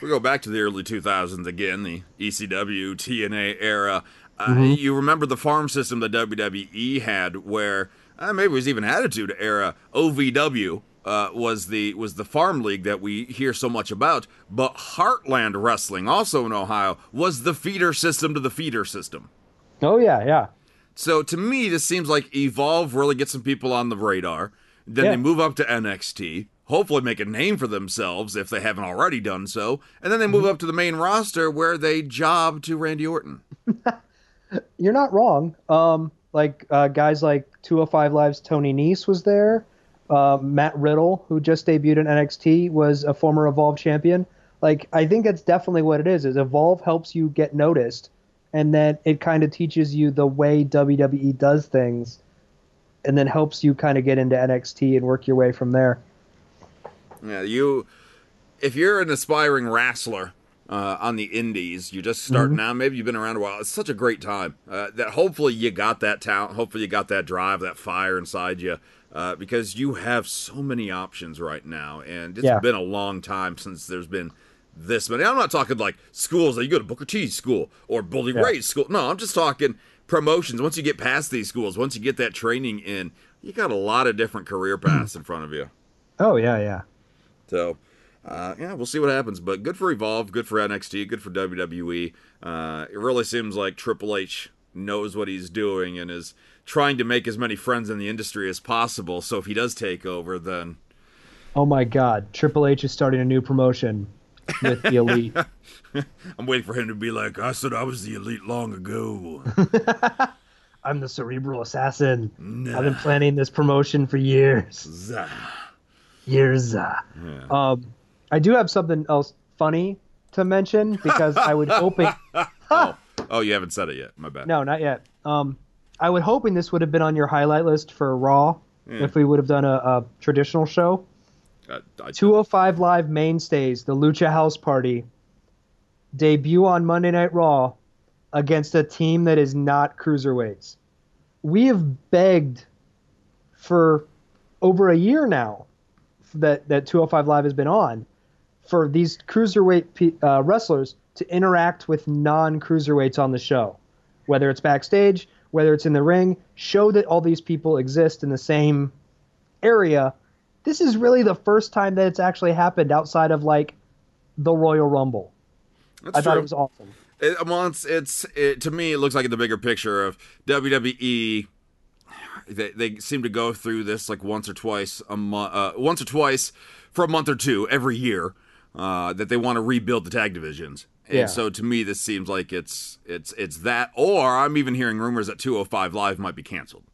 We go back to the early 2000s again, the ECW TNA era. Uh, Mm-hmm. You remember the farm system that WWE had, where uh, maybe it was even Attitude Era. OVW uh, was the was the farm league that we hear so much about, but Heartland Wrestling, also in Ohio, was the feeder system to the feeder system. Oh yeah, yeah. So to me, this seems like Evolve really gets some people on the radar. Then Yeah. they move up to NXT, hopefully make a name for themselves if they haven't already done so, and then they move up to the main roster where they job to Randy Orton. You're not wrong. Um, like uh, guys like 205 Live's Tony Nese was there. Uh, Matt Riddle, who just debuted in NXT, was a former Evolve champion. Like I think that's definitely what it is. Is Evolve helps you get noticed, and then it kind of teaches you the way WWE does things, and then helps you kind of get into NXT and work your way from there. Yeah, you, if you're an aspiring wrestler uh, on the indies, you're just starting out. Maybe you've been around a while. It's such a great time uh, that hopefully you got that talent. Hopefully you got that drive, that fire inside you, uh, because you have so many options right now, and it's Yeah. been a long time since there's been this many. I'm not talking like schools that you go to Booker T school or Bully Ray's school. No, I'm just talking promotions. Once you get past these schools, once you get that training in, you got a lot of different career paths in front of you. Oh yeah, yeah. So, uh, yeah, we'll see what happens. But good for Evolve, good for NXT, good for WWE. Uh, it really seems like Triple H knows what he's doing and is trying to make as many friends in the industry as possible. So if he does take over, then Oh my God, Triple H is starting a new promotion with the Elite. I'm waiting for him to be like, I said I was the elite long ago. I'm the cerebral assassin. I've been planning this promotion for years. Zah. Years. Um, I do have something else funny to mention because I would hoping. oh, oh, you haven't said it yet. My bad. No, not yet. Um, I would hoping this would have been on your highlight list for Raw if we would have done a, a traditional show. Uh, I, 205 Live mainstays, the Lucha House Party, debut on Monday Night Raw against a team that is not cruiserweights. We have begged for over a year now that, that 205 Live has been on for these cruiserweight uh, wrestlers to interact with non cruiserweights on the show, whether it's backstage, whether it's in the ring, show that all these people exist in the same area this is really the first time that it's actually happened outside of like the Royal Rumble. that's I thought it was awesome. It, well, it's, it's it, to me, it looks like the bigger picture of WWE. They, they seem to go through this like once or twice a month, uh, once or twice for a month or two every year. Uh, that they want to rebuild the tag divisions, and Yeah. so to me, this seems like it's it's it's that. Or I'm even hearing rumors that 205 Live might be canceled.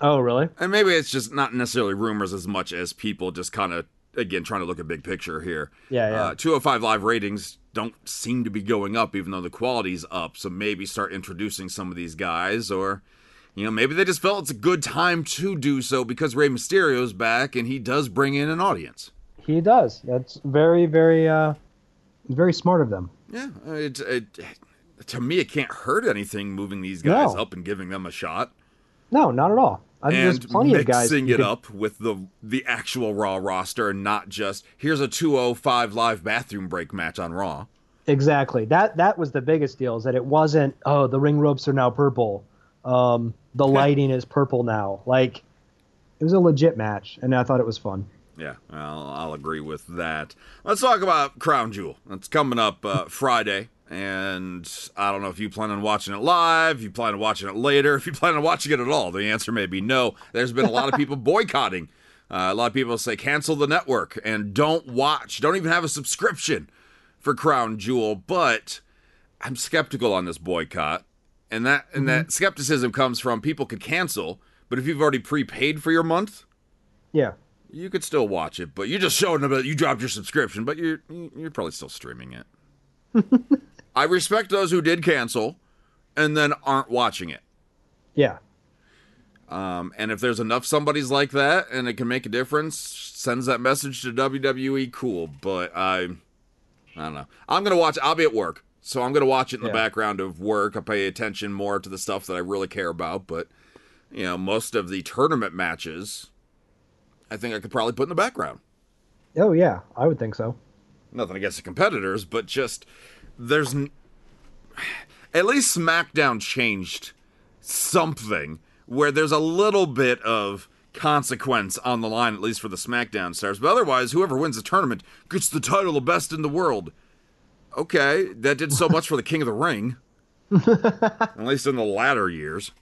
Oh, really? And maybe it's just not necessarily rumors as much as people just kind of again trying to look at big picture here. Yeah, yeah. Uh, 205 live ratings don't seem to be going up, even though the quality's up. So maybe start introducing some of these guys, or you know maybe they just felt it's a good time to do so because Rey Mysterio's back and he does bring in an audience. He does. That's very, very, uh, very smart of them. Yeah, it, it to me it can't hurt anything moving these guys No. up and giving them a shot. No, not at all. I mean, there's and plenty mixing of guys. you it could- up with the the actual Raw roster and not just here's a 205 live bathroom break match on Raw. Exactly. That that was the biggest deal is that it wasn't. Oh, the ring ropes are now purple. Um, the lighting is purple now. Like, it was a legit match, and I thought it was fun. Yeah, I'll, I'll agree with that. Let's talk about Crown Jewel. It's coming up uh, Friday, and I don't know if you plan on watching it live, if you plan on watching it later, if you plan on watching it at all. The answer may be no. There's been a lot of people boycotting. Uh, a lot of people say cancel the network and don't watch, don't even have a subscription for Crown Jewel. But I'm skeptical on this boycott, and that and that skepticism comes from people could cancel, but if you've already prepaid for your month, Yeah. you could still watch it, but you're just showing them that you dropped your subscription, but you're you're probably still streaming it. I respect those who did cancel and then aren't watching it. Yeah. Um, and if there's enough somebody's like that and it can make a difference, sends that message to WWE, cool. But I, I don't know. I'm gonna watch. I'll be at work, so I'm gonna watch it in the background of work. I pay attention more to the stuff that I really care about. But you know, most of the tournament matches, I think I could probably put in the background. Oh yeah, I would think so. nothing against the competitors, but just there's n- at least SmackDown changed something where there's a little bit of consequence on the line, at least for the SmackDown stars. But otherwise, whoever wins the tournament gets the title of best in the world. Okay, that did so much for the King of the Ring, at least in the latter years.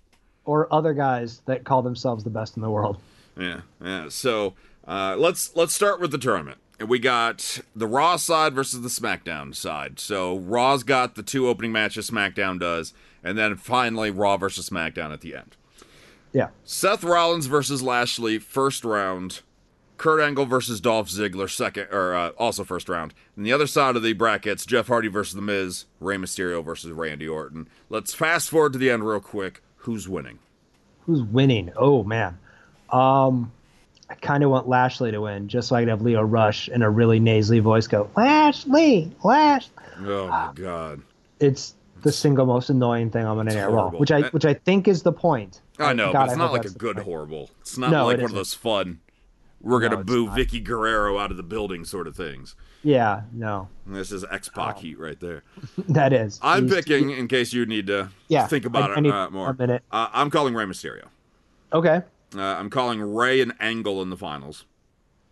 Or other guys that call themselves the best in the world. Yeah, yeah. So uh, let's let's start with the tournament. And we got the Raw side versus the SmackDown side. So Raw's got the two opening matches SmackDown does, and then finally Raw versus SmackDown at the end. Yeah. Seth Rollins versus Lashley first round. Kurt Angle versus Dolph Ziggler second, or uh, also first round. And the other side of the brackets, Jeff Hardy versus The Miz, Rey Mysterio versus Randy Orton. Let's fast forward to the end real quick. Who's winning? Who's winning? Oh man. Um I kind of want Lashley to win, just so I could have Lio Rush in a really nasally voice go, Lashley, Lash. Oh my God. It's the single most annoying thing on Night Raw, horrible. which I which I think is the point. I know, God, but it's I not like a good horrible. It's not No, like it one of isn't. those fun. We're gonna No, boo not. Vickie Guerrero out of the building sort of things. Yeah, no, And this is X Pac heat right there. that is. I'm He's- picking, in case you need to Yeah, think about I- I it need uh, more. a minute. Uh, I'm calling Rey Mysterio. Okay. Uh, I'm calling Rey and Angle in the finals.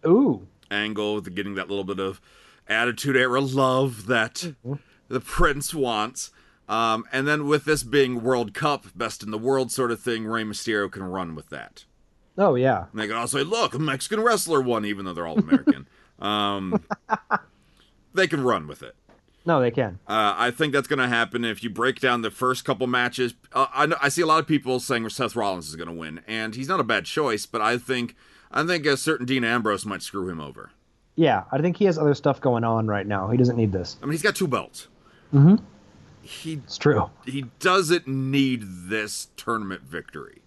Ooh. Angle with getting that little bit of attitude era love that Mm-hmm. the Prince wants. Um, and then with this being World Cup, best in the world sort of thing, Rey Mysterio can run with that. Oh yeah. And they can also say, look, a Mexican wrestler won, even though they're all American. um, they can run with it. No, they can. Uh, I think that's going to happen if you break down the first couple matches. Uh, I, know, I see a lot of people saying Seth Rollins is going to win, and he's not a bad choice, but I think I think a certain Dean Ambrose might screw him over. Yeah, I think he has other stuff going on right now. He doesn't need this. I mean, he's got two belts. Mm-hmm. He It's true. he doesn't need this tournament victory.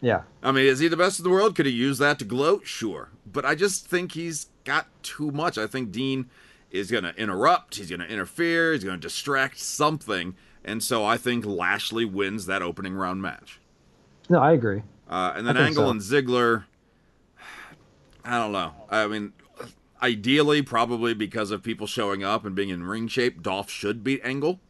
Yeah. I mean, is he the best in the world? Could he use that to gloat? Sure. But I just think he's got too much. I think Dean is going to interrupt. He's going to interfere. He's going to distract something. And so I think Lashley wins that opening round match. No, I agree. Uh, and then Angle so. and Ziggler, I don't know. I mean, ideally, probably because of people showing up and being in ring shape, Dolph should beat Angle.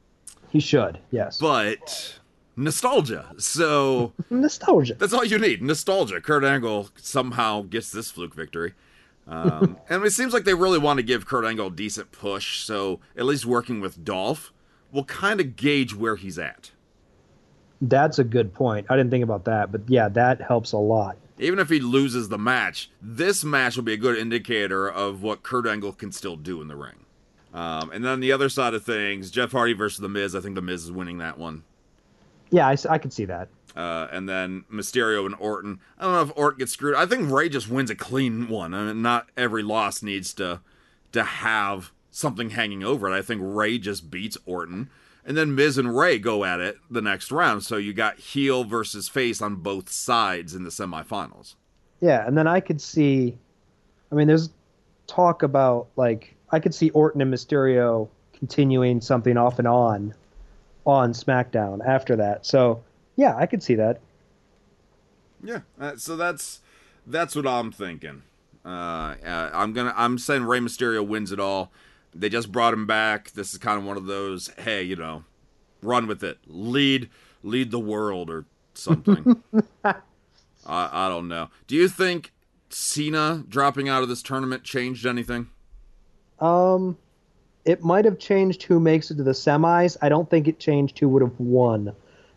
He should. Yes. But nostalgia. So. Nostalgia. That's all you need. Nostalgia. Kurt Angle somehow gets this fluke victory. Um, and it seems like they really want to give Kurt Angle a decent push, so at least working with Dolph will kind of gauge where he's at. That's a good point. I didn't think about that, but yeah, that helps a lot. Even if he loses the match, this match will be a good indicator of what Kurt Angle can still do in the ring. Um, and then the other side of things, Jeff Hardy versus The Miz. I think The Miz is winning that one. Yeah, I, I could see that. Uh, and then Mysterio and Orton. I don't know if Orton gets screwed. I think Rey just wins a clean one. I mean, not every loss needs to to have something hanging over it. I think Rey just beats Orton, and then Miz and Rey go at it the next round. So you got heel versus face on both sides in the semifinals. Yeah, and then I could see. I mean, there's talk about like I could see Orton and Mysterio continuing something off and on on SmackDown after that. So yeah, I could see that. Yeah, uh, so that's that's what I'm thinking. Uh, uh, I'm gonna I'm saying Rey Mysterio wins it all. They just brought him back. This is kind of one of those, hey, you know, run with it, lead lead the world or something. I I don't know. Do you think Cena dropping out of this tournament changed anything? Um, it might have changed who makes it to the semis. I don't think it changed who would have won,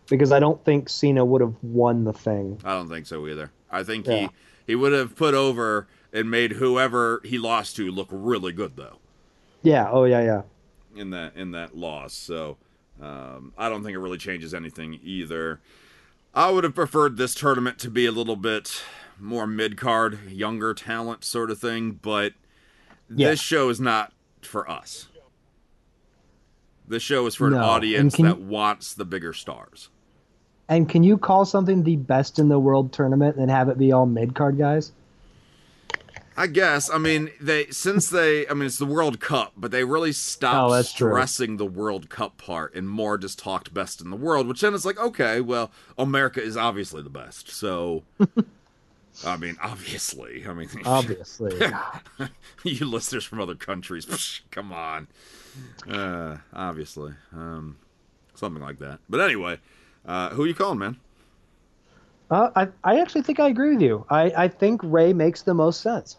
because I don't think Cena would have won the thing. I don't think so either. I think Yeah. he he would have put over and made whoever he lost to look really good though. Yeah. Oh yeah. Yeah. in that in that loss. So um, I don't think it really changes anything either. I would have preferred this tournament to be a little bit more mid card, younger talent sort of thing, but Yeah. this show is not for us. This show is for an No, and audience that wants the bigger stars. And can you call something the best in the world tournament and have it be all mid card guys? I guess. I mean, they since they. I mean, it's the World Cup, but they really stopped Oh, that's true. stressing the World Cup part and more just talked best in the world. Which then it's like, okay, well, America is obviously the best. So, I mean, obviously. I mean, Obviously. you listeners from other countries, come on. Uh, obviously, um, something like that. But anyway, uh, who are you calling, man? uh, I I actually think I agree with you. I I think Rey makes the most sense.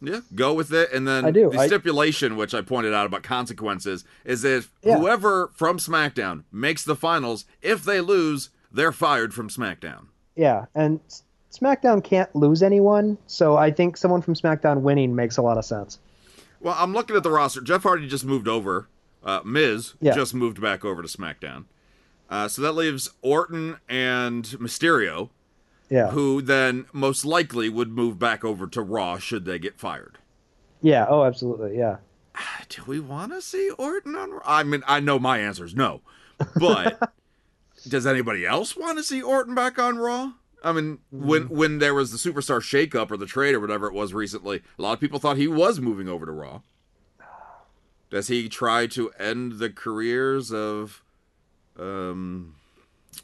Yeah, go with it. And then I do. the I- stipulation, which I pointed out about consequences, is that if Yeah. whoever from SmackDown makes the finals, if they lose, they're fired from SmackDown. Yeah, and SmackDown can't lose anyone, so I think someone from SmackDown winning makes a lot of sense. Well, I'm looking at the roster. Jeff Hardy just moved over. Uh, Miz Yeah. just moved back over to SmackDown. Uh, so that leaves Orton and Mysterio, Yeah. who then most likely would move back over to Raw should they get fired. Yeah. Oh, absolutely. Yeah. Do we want to see Orton on? Raw? I mean, I know my answer is no, but does anybody else want to see Orton back on Raw? I mean, when when there was the superstar shakeup or the trade or whatever it was recently, a lot of people thought he was moving over to Raw. Does he try to end the careers of, um,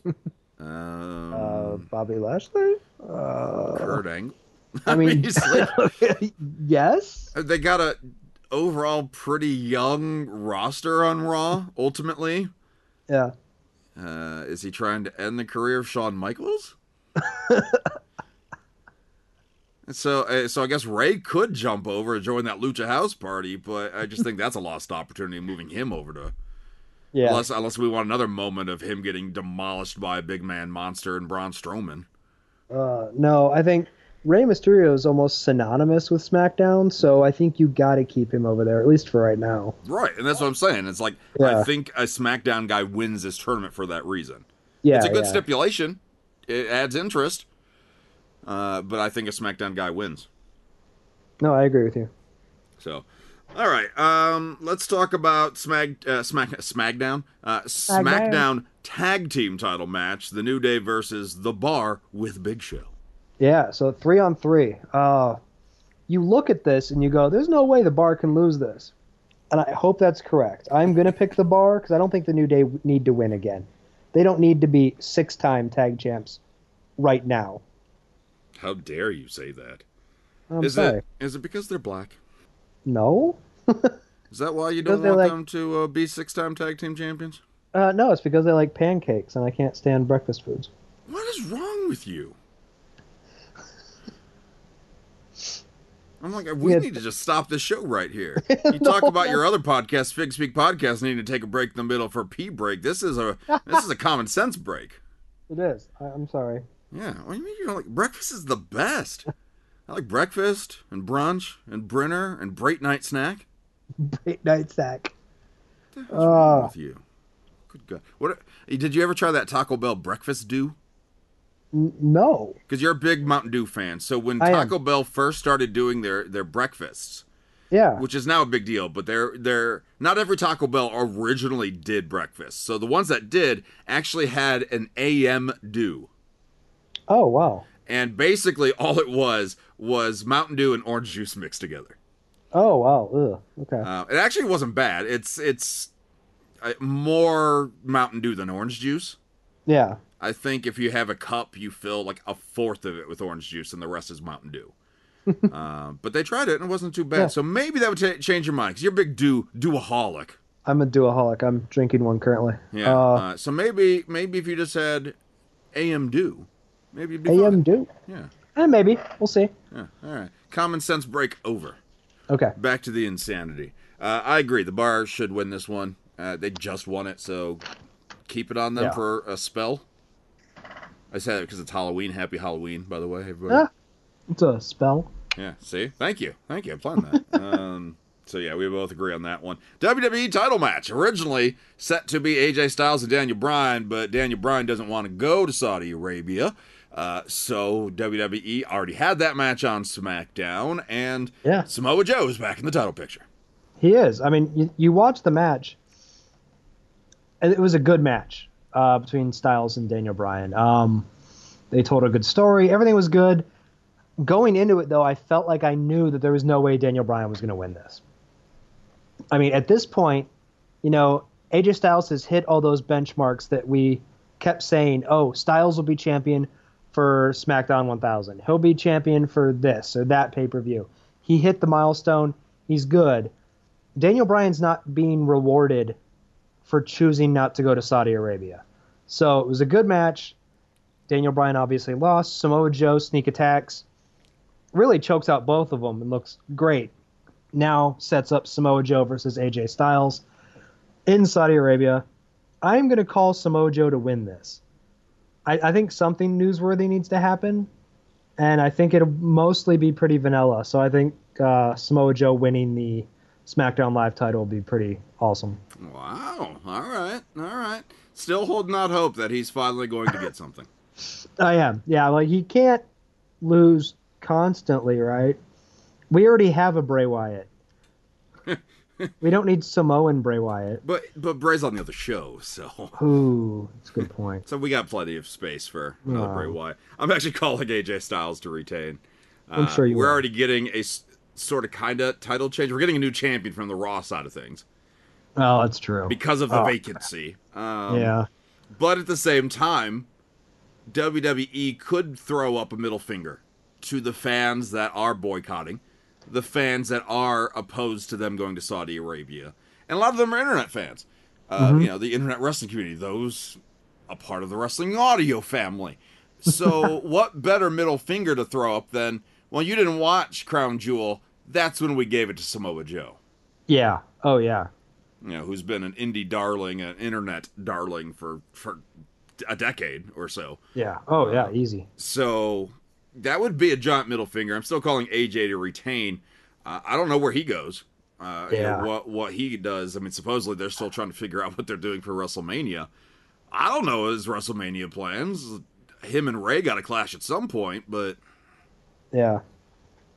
um, Uh, Bobby Lashley. Kurt Angle? I mean, yes. they got a overall pretty young roster on Raw. Ultimately, Yeah. Uh, is he trying to end the career of Shawn Michaels? So, uh, so I guess Rey could jump over and join that Lucha House party, but I just think that's a lost opportunity moving him over to. Yeah. Unless, unless we want another moment of him getting demolished by a big man monster and Braun Strowman. Uh, no, I think Rey Mysterio is almost synonymous with SmackDown, so I think you got to keep him over there at least for right now. Right, and that's what I'm saying. It's like I think a SmackDown guy wins this tournament for that reason. Yeah. it's a good yeah. stipulation. It adds interest. Uh, but I think a SmackDown guy wins. No, I agree with you. So, all right. Um, let's talk about Smack uh, Smack Smackdown. Uh, Smackdown. Smackdown tag team title match: The New Day versus The Bar with Big Show. Yeah, so three on three. Uh, you look at this and you go, "There's no way the bar can lose this," and I hope that's correct. I'm gonna pick the bar because I don't think the New Day need to win again. They don't need to be six-time tag champs right now. How dare you say that? I'm Is sorry. it is it because they're black? No, Is that why you don't want like- them to uh, be six-time tag team champions? uh, no, it's because they like pancakes and I can't stand breakfast foods. What is wrong with you? I'm like, we Yeah. need to just stop this show right here. You talk about your other podcast, Fig Speak Podcast, needing to take a break in the middle for a pee break. This is a this is a common sense break. It is. I, I'm sorry. Yeah, what do you mean you don't like breakfast is the best. I like breakfast and brunch and Brenner and Break Night Snack. Late night snack. What's wrong Oh. with you? Good God! What did you ever try that Taco Bell breakfast dew? No. Because you're a big Mountain Dew fan. So when I am. Taco Bell first started doing their their breakfasts, Yeah. which is now a big deal, but they're they're not every Taco Bell originally did breakfast. So the ones that did actually had an AM Dew. Oh wow. And basically all it was was Mountain Dew and orange juice mixed together. Oh wow. Ugh. Okay. Uh, it actually wasn't bad. It's it's uh, more Mountain Dew than orange juice. yeah. I think if you have a cup, you fill like a fourth of it with orange juice, and the rest is Mountain Dew. uh, but they tried it, and it wasn't too bad. Yeah. So maybe that would ta change your mind because you're a big dew dewaholic. I'm a duaholic. I'm drinking one currently. Yeah. Uh, Uh, so maybe maybe if you just had AM Dew, maybe it'd be AM fine. do. Yeah. Eh, maybe. We'll see. Yeah. All right. Common sense break over. Okay. Back to the insanity. Uh, I agree. The bar should win this one. Uh, they just won it, so keep it on them Yeah. for a spell. I said it because it's Halloween. Happy Halloween, by the way, everybody. Ah, it's a spell. Yeah, see? Thank you. Thank you. I'm playing that. um, so, yeah, we both agree on that one. WWE title match. Originally set to be AJ Styles and Daniel Bryan, but Daniel Bryan doesn't want to go to Saudi Arabia. Uh, so, WWE already had that match on SmackDown, and Yeah. Samoa Joe's back in the title picture. He is. I mean, you, you watch the match, and it was a good match uh, between Styles and Daniel Bryan. Um, they told a good story. Everything was good. Going into it, though, I felt like I knew that there was no way Daniel Bryan was going to win this. I mean, at this point, you know, AJ Styles has hit all those benchmarks that we kept saying, oh, Styles will be champion for SmackDown 1000. He'll be champion for this or that pay per view. He hit the milestone. He's good. Daniel Bryan's not being rewarded for choosing not to go to Saudi Arabia. So it was a good match. Daniel Bryan obviously lost. Samoa Joe sneak attacks. Really chokes out both of them and looks great. Now sets up Samoa Joe versus AJ Styles in Saudi Arabia. I'm going to call Samoa Joe to win this. I, I think something newsworthy needs to happen, and I think it'll mostly be pretty vanilla. So I think uh, Samoa Joe winning the SmackDown Live title will be pretty awesome. Wow. All right. All right. Still holding out hope that he's finally going to get something. I am. Yeah, like he can't lose constantly, right? We already have a Bray Wyatt. we don't need Samoan Bray Wyatt. But but Bray's on the other show, so Ooh, that's a good point. so we got plenty of space for another Wow. Bray Wyatt. I'm actually calling AJ Styles to retain. I'm Uh, sure you We're will. already getting a sort of kind of title change. We're getting a new champion from the Raw side of things Oh, that's true. because of the Oh. vacancy. Um, yeah. But at the same time, WWE could throw up a middle finger to the fans that are boycotting, the fans that are opposed to them going to Saudi Arabia. And a lot of them are internet fans. Uh, You know, the internet wrestling community, those a part of the wrestling audio family. So, what better middle finger to throw up than, well, you didn't watch Crown Jewel. That's when we gave it to Samoa Joe Yeah. Oh, yeah. you know, who's been an indie darling, an internet darling for for a decade or so. Yeah. Oh, yeah. Easy. So that would be a giant middle finger. I'm still calling AJ to retain. Uh, I don't know where he goes. Uh, you know, Yeah. what what he does. I mean, supposedly they're still trying to figure out what they're doing for WrestleMania. I don't know his WrestleMania plans. Him and Rey got to clash at some point, but Yeah.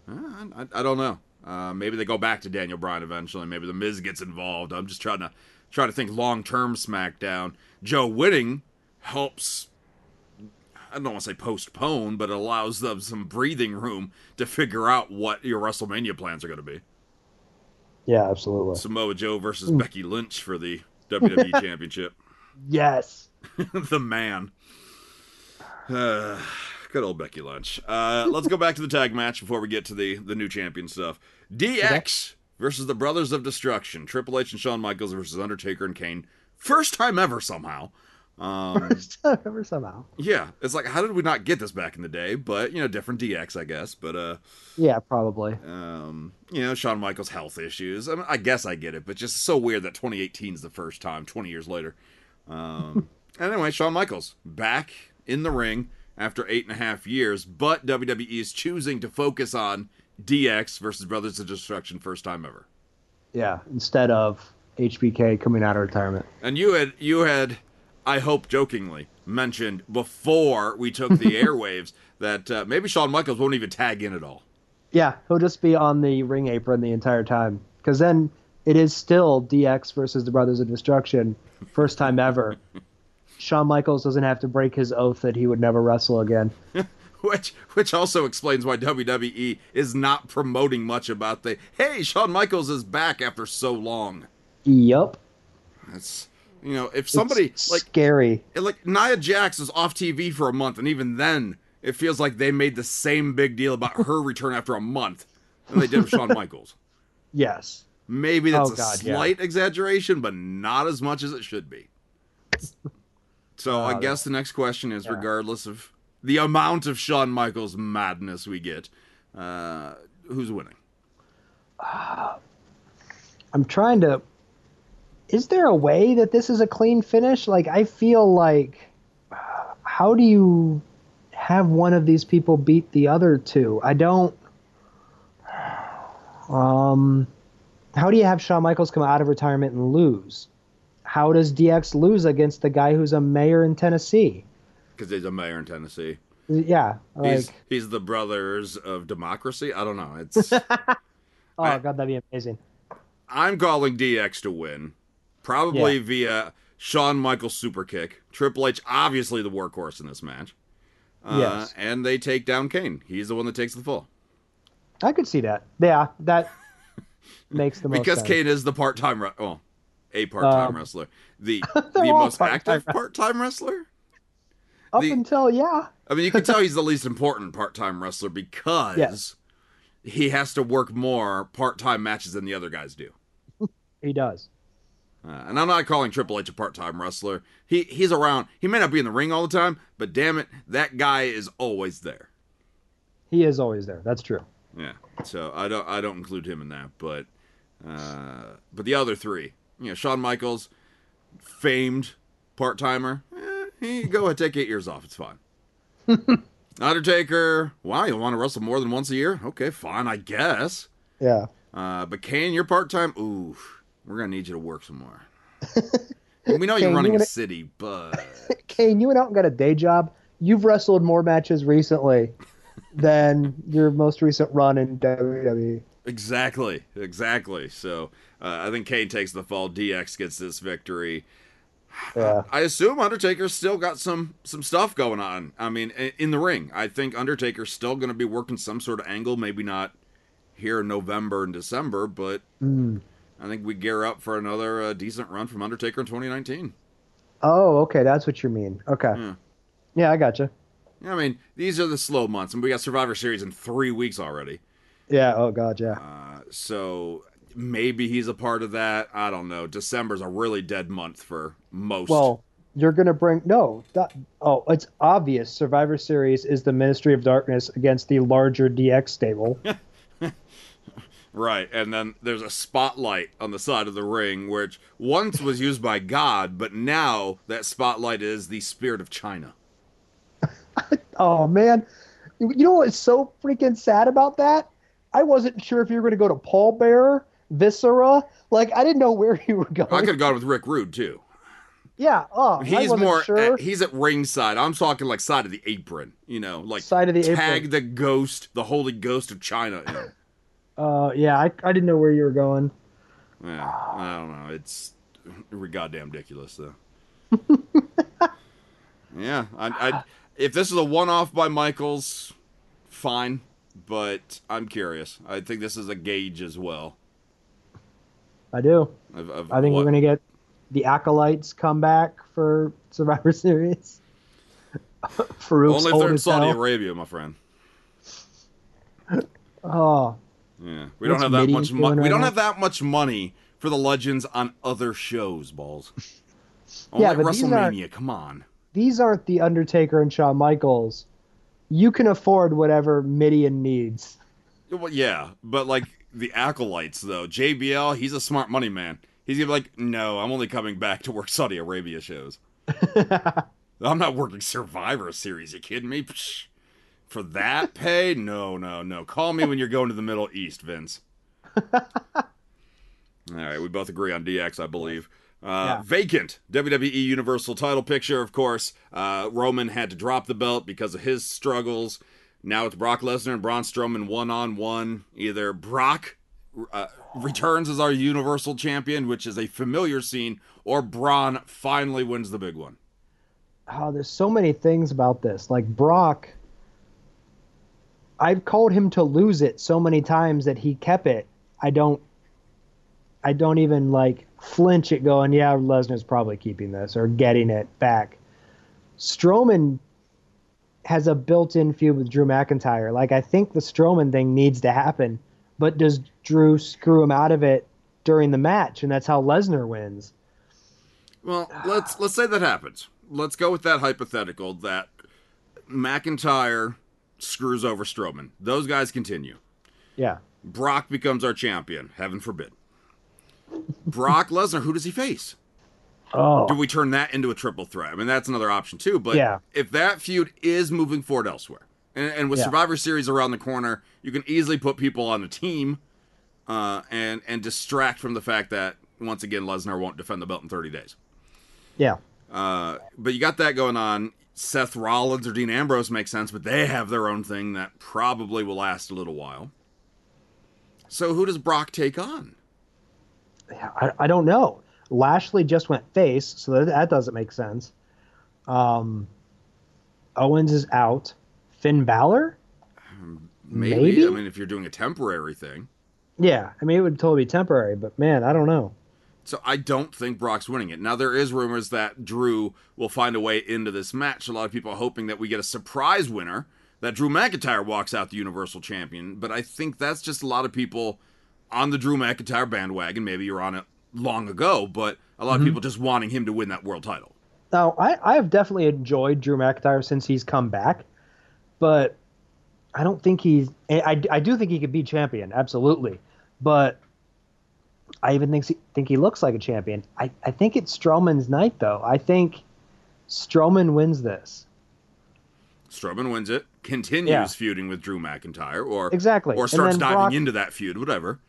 Uh, I, I don't know. Uh, maybe they go back to Daniel Bryan eventually. Maybe the Miz gets involved. I'm just trying to try to think long term SmackDown. Joe winning helps. I don't want to say postpone, but it allows them some breathing room to figure out what your WrestleMania plans are going to be. Yeah, absolutely. Samoa Joe versus Becky Lynch for the WWE Championship. Yes. the man. Uh, good old Becky Lynch. Uh, let's go back to the tag match before we get to the, the new champion stuff. DX versus the Brothers of Destruction. Triple H and Shawn Michaels versus Undertaker and Kane. First time ever somehow. Um, Ever somehow. yeah, it's like how did we not get this back in the day? But you know, different DX, I guess. But uh, Yeah, probably. um, you know, Shawn Michaels' health issues. I, mean, I guess I get it, but just so weird that 2018 is the first time, 20 years later. Um, anyway, Shawn Michaels back in the ring after eight and a half years, but WWE is choosing to focus on DX versus Brothers of Destruction, first time ever. Yeah. Instead of HBK coming out of retirement. And you had you had, I hope jokingly mentioned before we took the airwaves that uh, maybe Shawn Michaels won't even tag in at all. Yeah, he'll just be on the ring apron the entire time. Because then it is still DX versus the Brothers of Destruction, first time ever. Shawn Michaels doesn't have to break his oath that he would never wrestle again. Which which also explains why WWE is not promoting much about the hey Shawn Michaels is back after so long. Yup. That's You know, if somebody It's like scary. like Nia Jax is off TV for a month, and even then, it feels like they made the same big deal about her return after a month than they did with Shawn Michaels. Yes. Maybe that's Oh, a God, yeah. slight exaggeration, but not as much as it should be. So I guess the next question is, regardless of the amount of Shawn Michaels madness we get, uh, who's winning? I'm trying to. Is there a way that this is a clean finish? Like, I feel like. How do you have one of these people beat the other two? I don't. Um, how do you have Shawn Michaels come out of retirement and lose? How does DX lose against the guy who's a mayor in Tennessee? Because he's a mayor in Tennessee. Yeah, like He's he's the brothers of democracy. I don't know. It's oh I- god, that'd be amazing. I'm calling DX to win, probably Yeah. via Shawn Michaels super kick. Triple H obviously the workhorse in this match. Uh, Yes. and they take down Kane. He's the one that takes the fall I could see that. Yeah, that makes the most because. Kane is the part-time, re- well, a part-time Um, wrestler, the the most part-time active part-time wrestler. Up the- until yeah, I mean, you can tell he's the least important part-time wrestler because Yes. he has to work more part-time matches than the other guys do. he does. Uh, and I'm not calling Triple H a part-time wrestler. He he's around. He may not be in the ring all the time, but damn it, that guy is always there. He is always there. That's true. Yeah. So I don't I don't include him in that, but uh, but the other three, you know, Shawn Michaels, famed part-timer. Eh, he go ahead take eight years off. It's fine. Undertaker. Wow, you want to wrestle more than once a year? Okay, fine, I guess. Yeah. Uh, but Kane, you're part time. Ooh, we're gonna need you to work some more. We know you're running you a city, but Kane, you went out and got a day job. You've wrestled more matches recently than your most recent run in. WWE. exactly, exactly. So uh, I think Kane takes the fall. DX gets this victory. Yeah. I assume Undertaker's still got some some stuff going on. I mean, in the ring, I think Undertaker's still going to be working some sort of angle. Maybe not here in November and December, but I think we gear up for another uh, decent run from Undertaker in 2019. Oh, okay. That's what you mean. Okay. Yeah. Yeah, I gotcha. I mean, these are the slow months, and we got Survivor Series in three weeks already. Yeah. Oh, God. Yeah. Uh, so maybe he's a part of that. I don't know. December's a really dead month for most. Well, you're gonna bring no. That, oh, it's obvious. Survivor Series is the Ministry of Darkness against the larger DX stable. right. And then there's a spotlight on the side of the ring, which once was used by God, but now that spotlight is the spirit of Chyna. Oh man, you know what's so freaking sad about that? I wasn't sure if you were going to go to Paul Bearer, Viscera. Like I didn't know where you were going. I could have gone with Rick Rude too. Yeah. Oh, I He's more. sure. At, he's at ringside. I'm talking like side of the apron. You know, like Side of the tag apron. the ghost, the holy ghost of Chyna. In. uh, yeah, I, I didn't know where you were going. Yeah, I don't know. It's goddamn ridiculous, though. yeah, I, I, if this is a one-off by Michaels, fine. But I'm curious. I think this is a gauge as well. I do. Of I think what- we're gonna get the acolytes come back for Survivor Series. Faarooq's only if they're in Saudi hell. Arabia, my friend. Oh, Yeah, we don't have that much. doing Mo- we don't now? have that much money for the legends on other shows. Ballz. Only Yeah, but WrestleMania. Come on. these aren't the Undertaker and Shawn Michaels. You can afford whatever Mideon needs. Well, yeah, but like the acolytes though, JBL, he's a smart money man. He's gonna be like, no, I'm only coming back to work Saudi Arabia shows. I'm not working Survivor Series. You kidding me? Psh, For that pay? No, no, no. Call me when you're going to the Middle East, Vince. All right, we both agree on DX, I believe. Uh, Yeah. Vacant WWE Universal title picture, of course. Uh, Roman had to drop the belt because of his struggles. Now it's Brock Lesnar and Braun Strowman one on one. Either Brock uh, returns as our Universal Champion, which is a familiar scene, or Braun finally wins the big one. Oh, there's so many things about this. Like Brock, I've called him to lose it so many times that he kept it. I don't. I don't even like flinch at going, yeah, Lesnar's probably keeping this or getting it back. Strowman has a built-in feud with Drew McIntyre. Like I think the Strowman thing needs to happen, but does Drew screw him out of it during the match, and that's how Lesnar wins? Well, let's let's say that happens. Let's go with that hypothetical that McIntyre screws over Strowman. Those guys continue. Yeah. Brock becomes our champion. Heaven forbid. Brock Lesnar, who does he face? Oh. Do we turn that into a triple threat? I mean, that's another option too. But Yeah. if that feud is moving forward elsewhere, and, and with Yeah. Survivor Series around the corner, you can easily put people on a team, uh, and and distract from the fact that once again Lesnar won't defend the belt in 30 days. Yeah. Uh, but you got that going on. Seth Rollins or Dean Ambrose makes sense, but they have their own thing that probably will last a little while. So who does Brock take on? I, I don't know. Lashley just went face, so that, that doesn't make sense. Um, Owens is out. Finn Balor? Maybe. Maybe? I mean, if you're doing a temporary thing. Yeah, I mean it would totally be temporary, but man, I don't know. So I don't think Brock's winning it. Now there is rumors that Drew will find a way into this match. A lot of people are hoping that we get a surprise winner, that Drew McIntyre walks out the Universal Champion. But I think that's just a lot of people on the Drew McIntyre bandwagon. Maybe you're on it long ago, but a lot of mm-hmm. people just wanting him to win that world title. Now, I, I have definitely enjoyed Drew McIntyre since he's come back, but I don't think he's. I, I do think he could be champion, absolutely, but I even think think he looks like a champion. I, I think it's Strowman's night, though. I think Strowman wins this. Strowman wins it, continues Yeah. feuding with Drew McIntyre, or Exactly. or starts diving Brock- into that feud, whatever.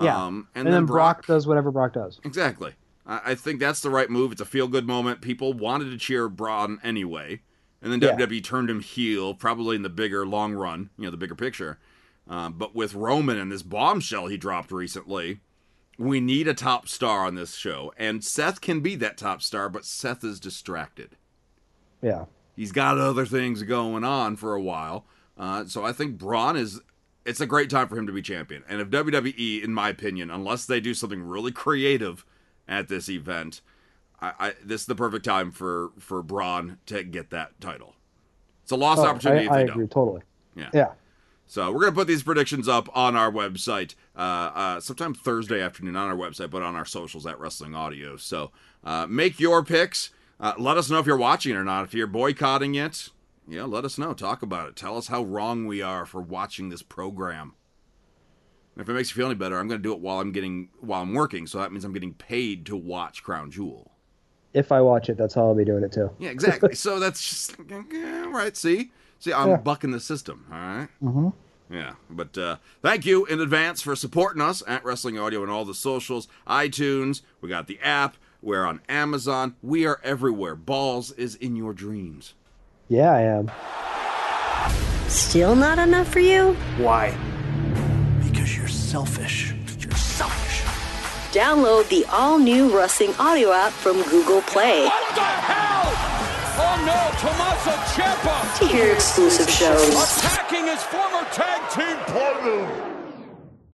Yeah, Um, and, then, Brock, does whatever Brock does. Exactly. I, I think that's the right move. It's a feel good moment. People wanted to cheer Braun anyway. And then Yeah. WWE turned him heel, probably in the bigger long run, you know, the bigger picture. Um, but with Roman and this bombshell he dropped recently, we need a top star on this show. And Seth can be that top star, but Seth is distracted. Yeah. He's got other things going on for a while. Uh, so I think Braun is. It's a great time for him to be champion. And if WWE, in my opinion, unless they do something really creative at this event, I, I this is the perfect time for for Braun to get that title. It's a lost Oh, opportunity I, I agree don't. totally. Yeah. Yeah. So we're gonna put these predictions up on our website, uh, uh, sometime Thursday afternoon on our website, but on our socials at Wrestling Audio. So uh, make your picks. Uh, let us know if you're watching or not. If you're boycotting it, yeah, let us know. Talk about it. Tell us how wrong we are for watching this program. And if it makes you feel any better, I'm gonna do it while I'm getting while I'm working. So that means I'm getting paid to watch Crown Jewel. If I watch it, that's how I'll be doing it too. Yeah, exactly. so that's just yeah, right. See, see, I'm Yeah. bucking the system. All right? Mm-hmm. Yeah, but uh, thank you in advance for supporting us at Wrestling Audio and all the socials, iTunes. We got the app. We're on Amazon. We are everywhere. Ballz is in your dreams. Yeah, I am. Still not enough for you? Why? Because you're selfish. You're selfish. Download the all new Wrestling Audio app from Google Play What the hell? Oh no, Tommaso Ciampa to hear exclusive shows. attacking his former tag team partner.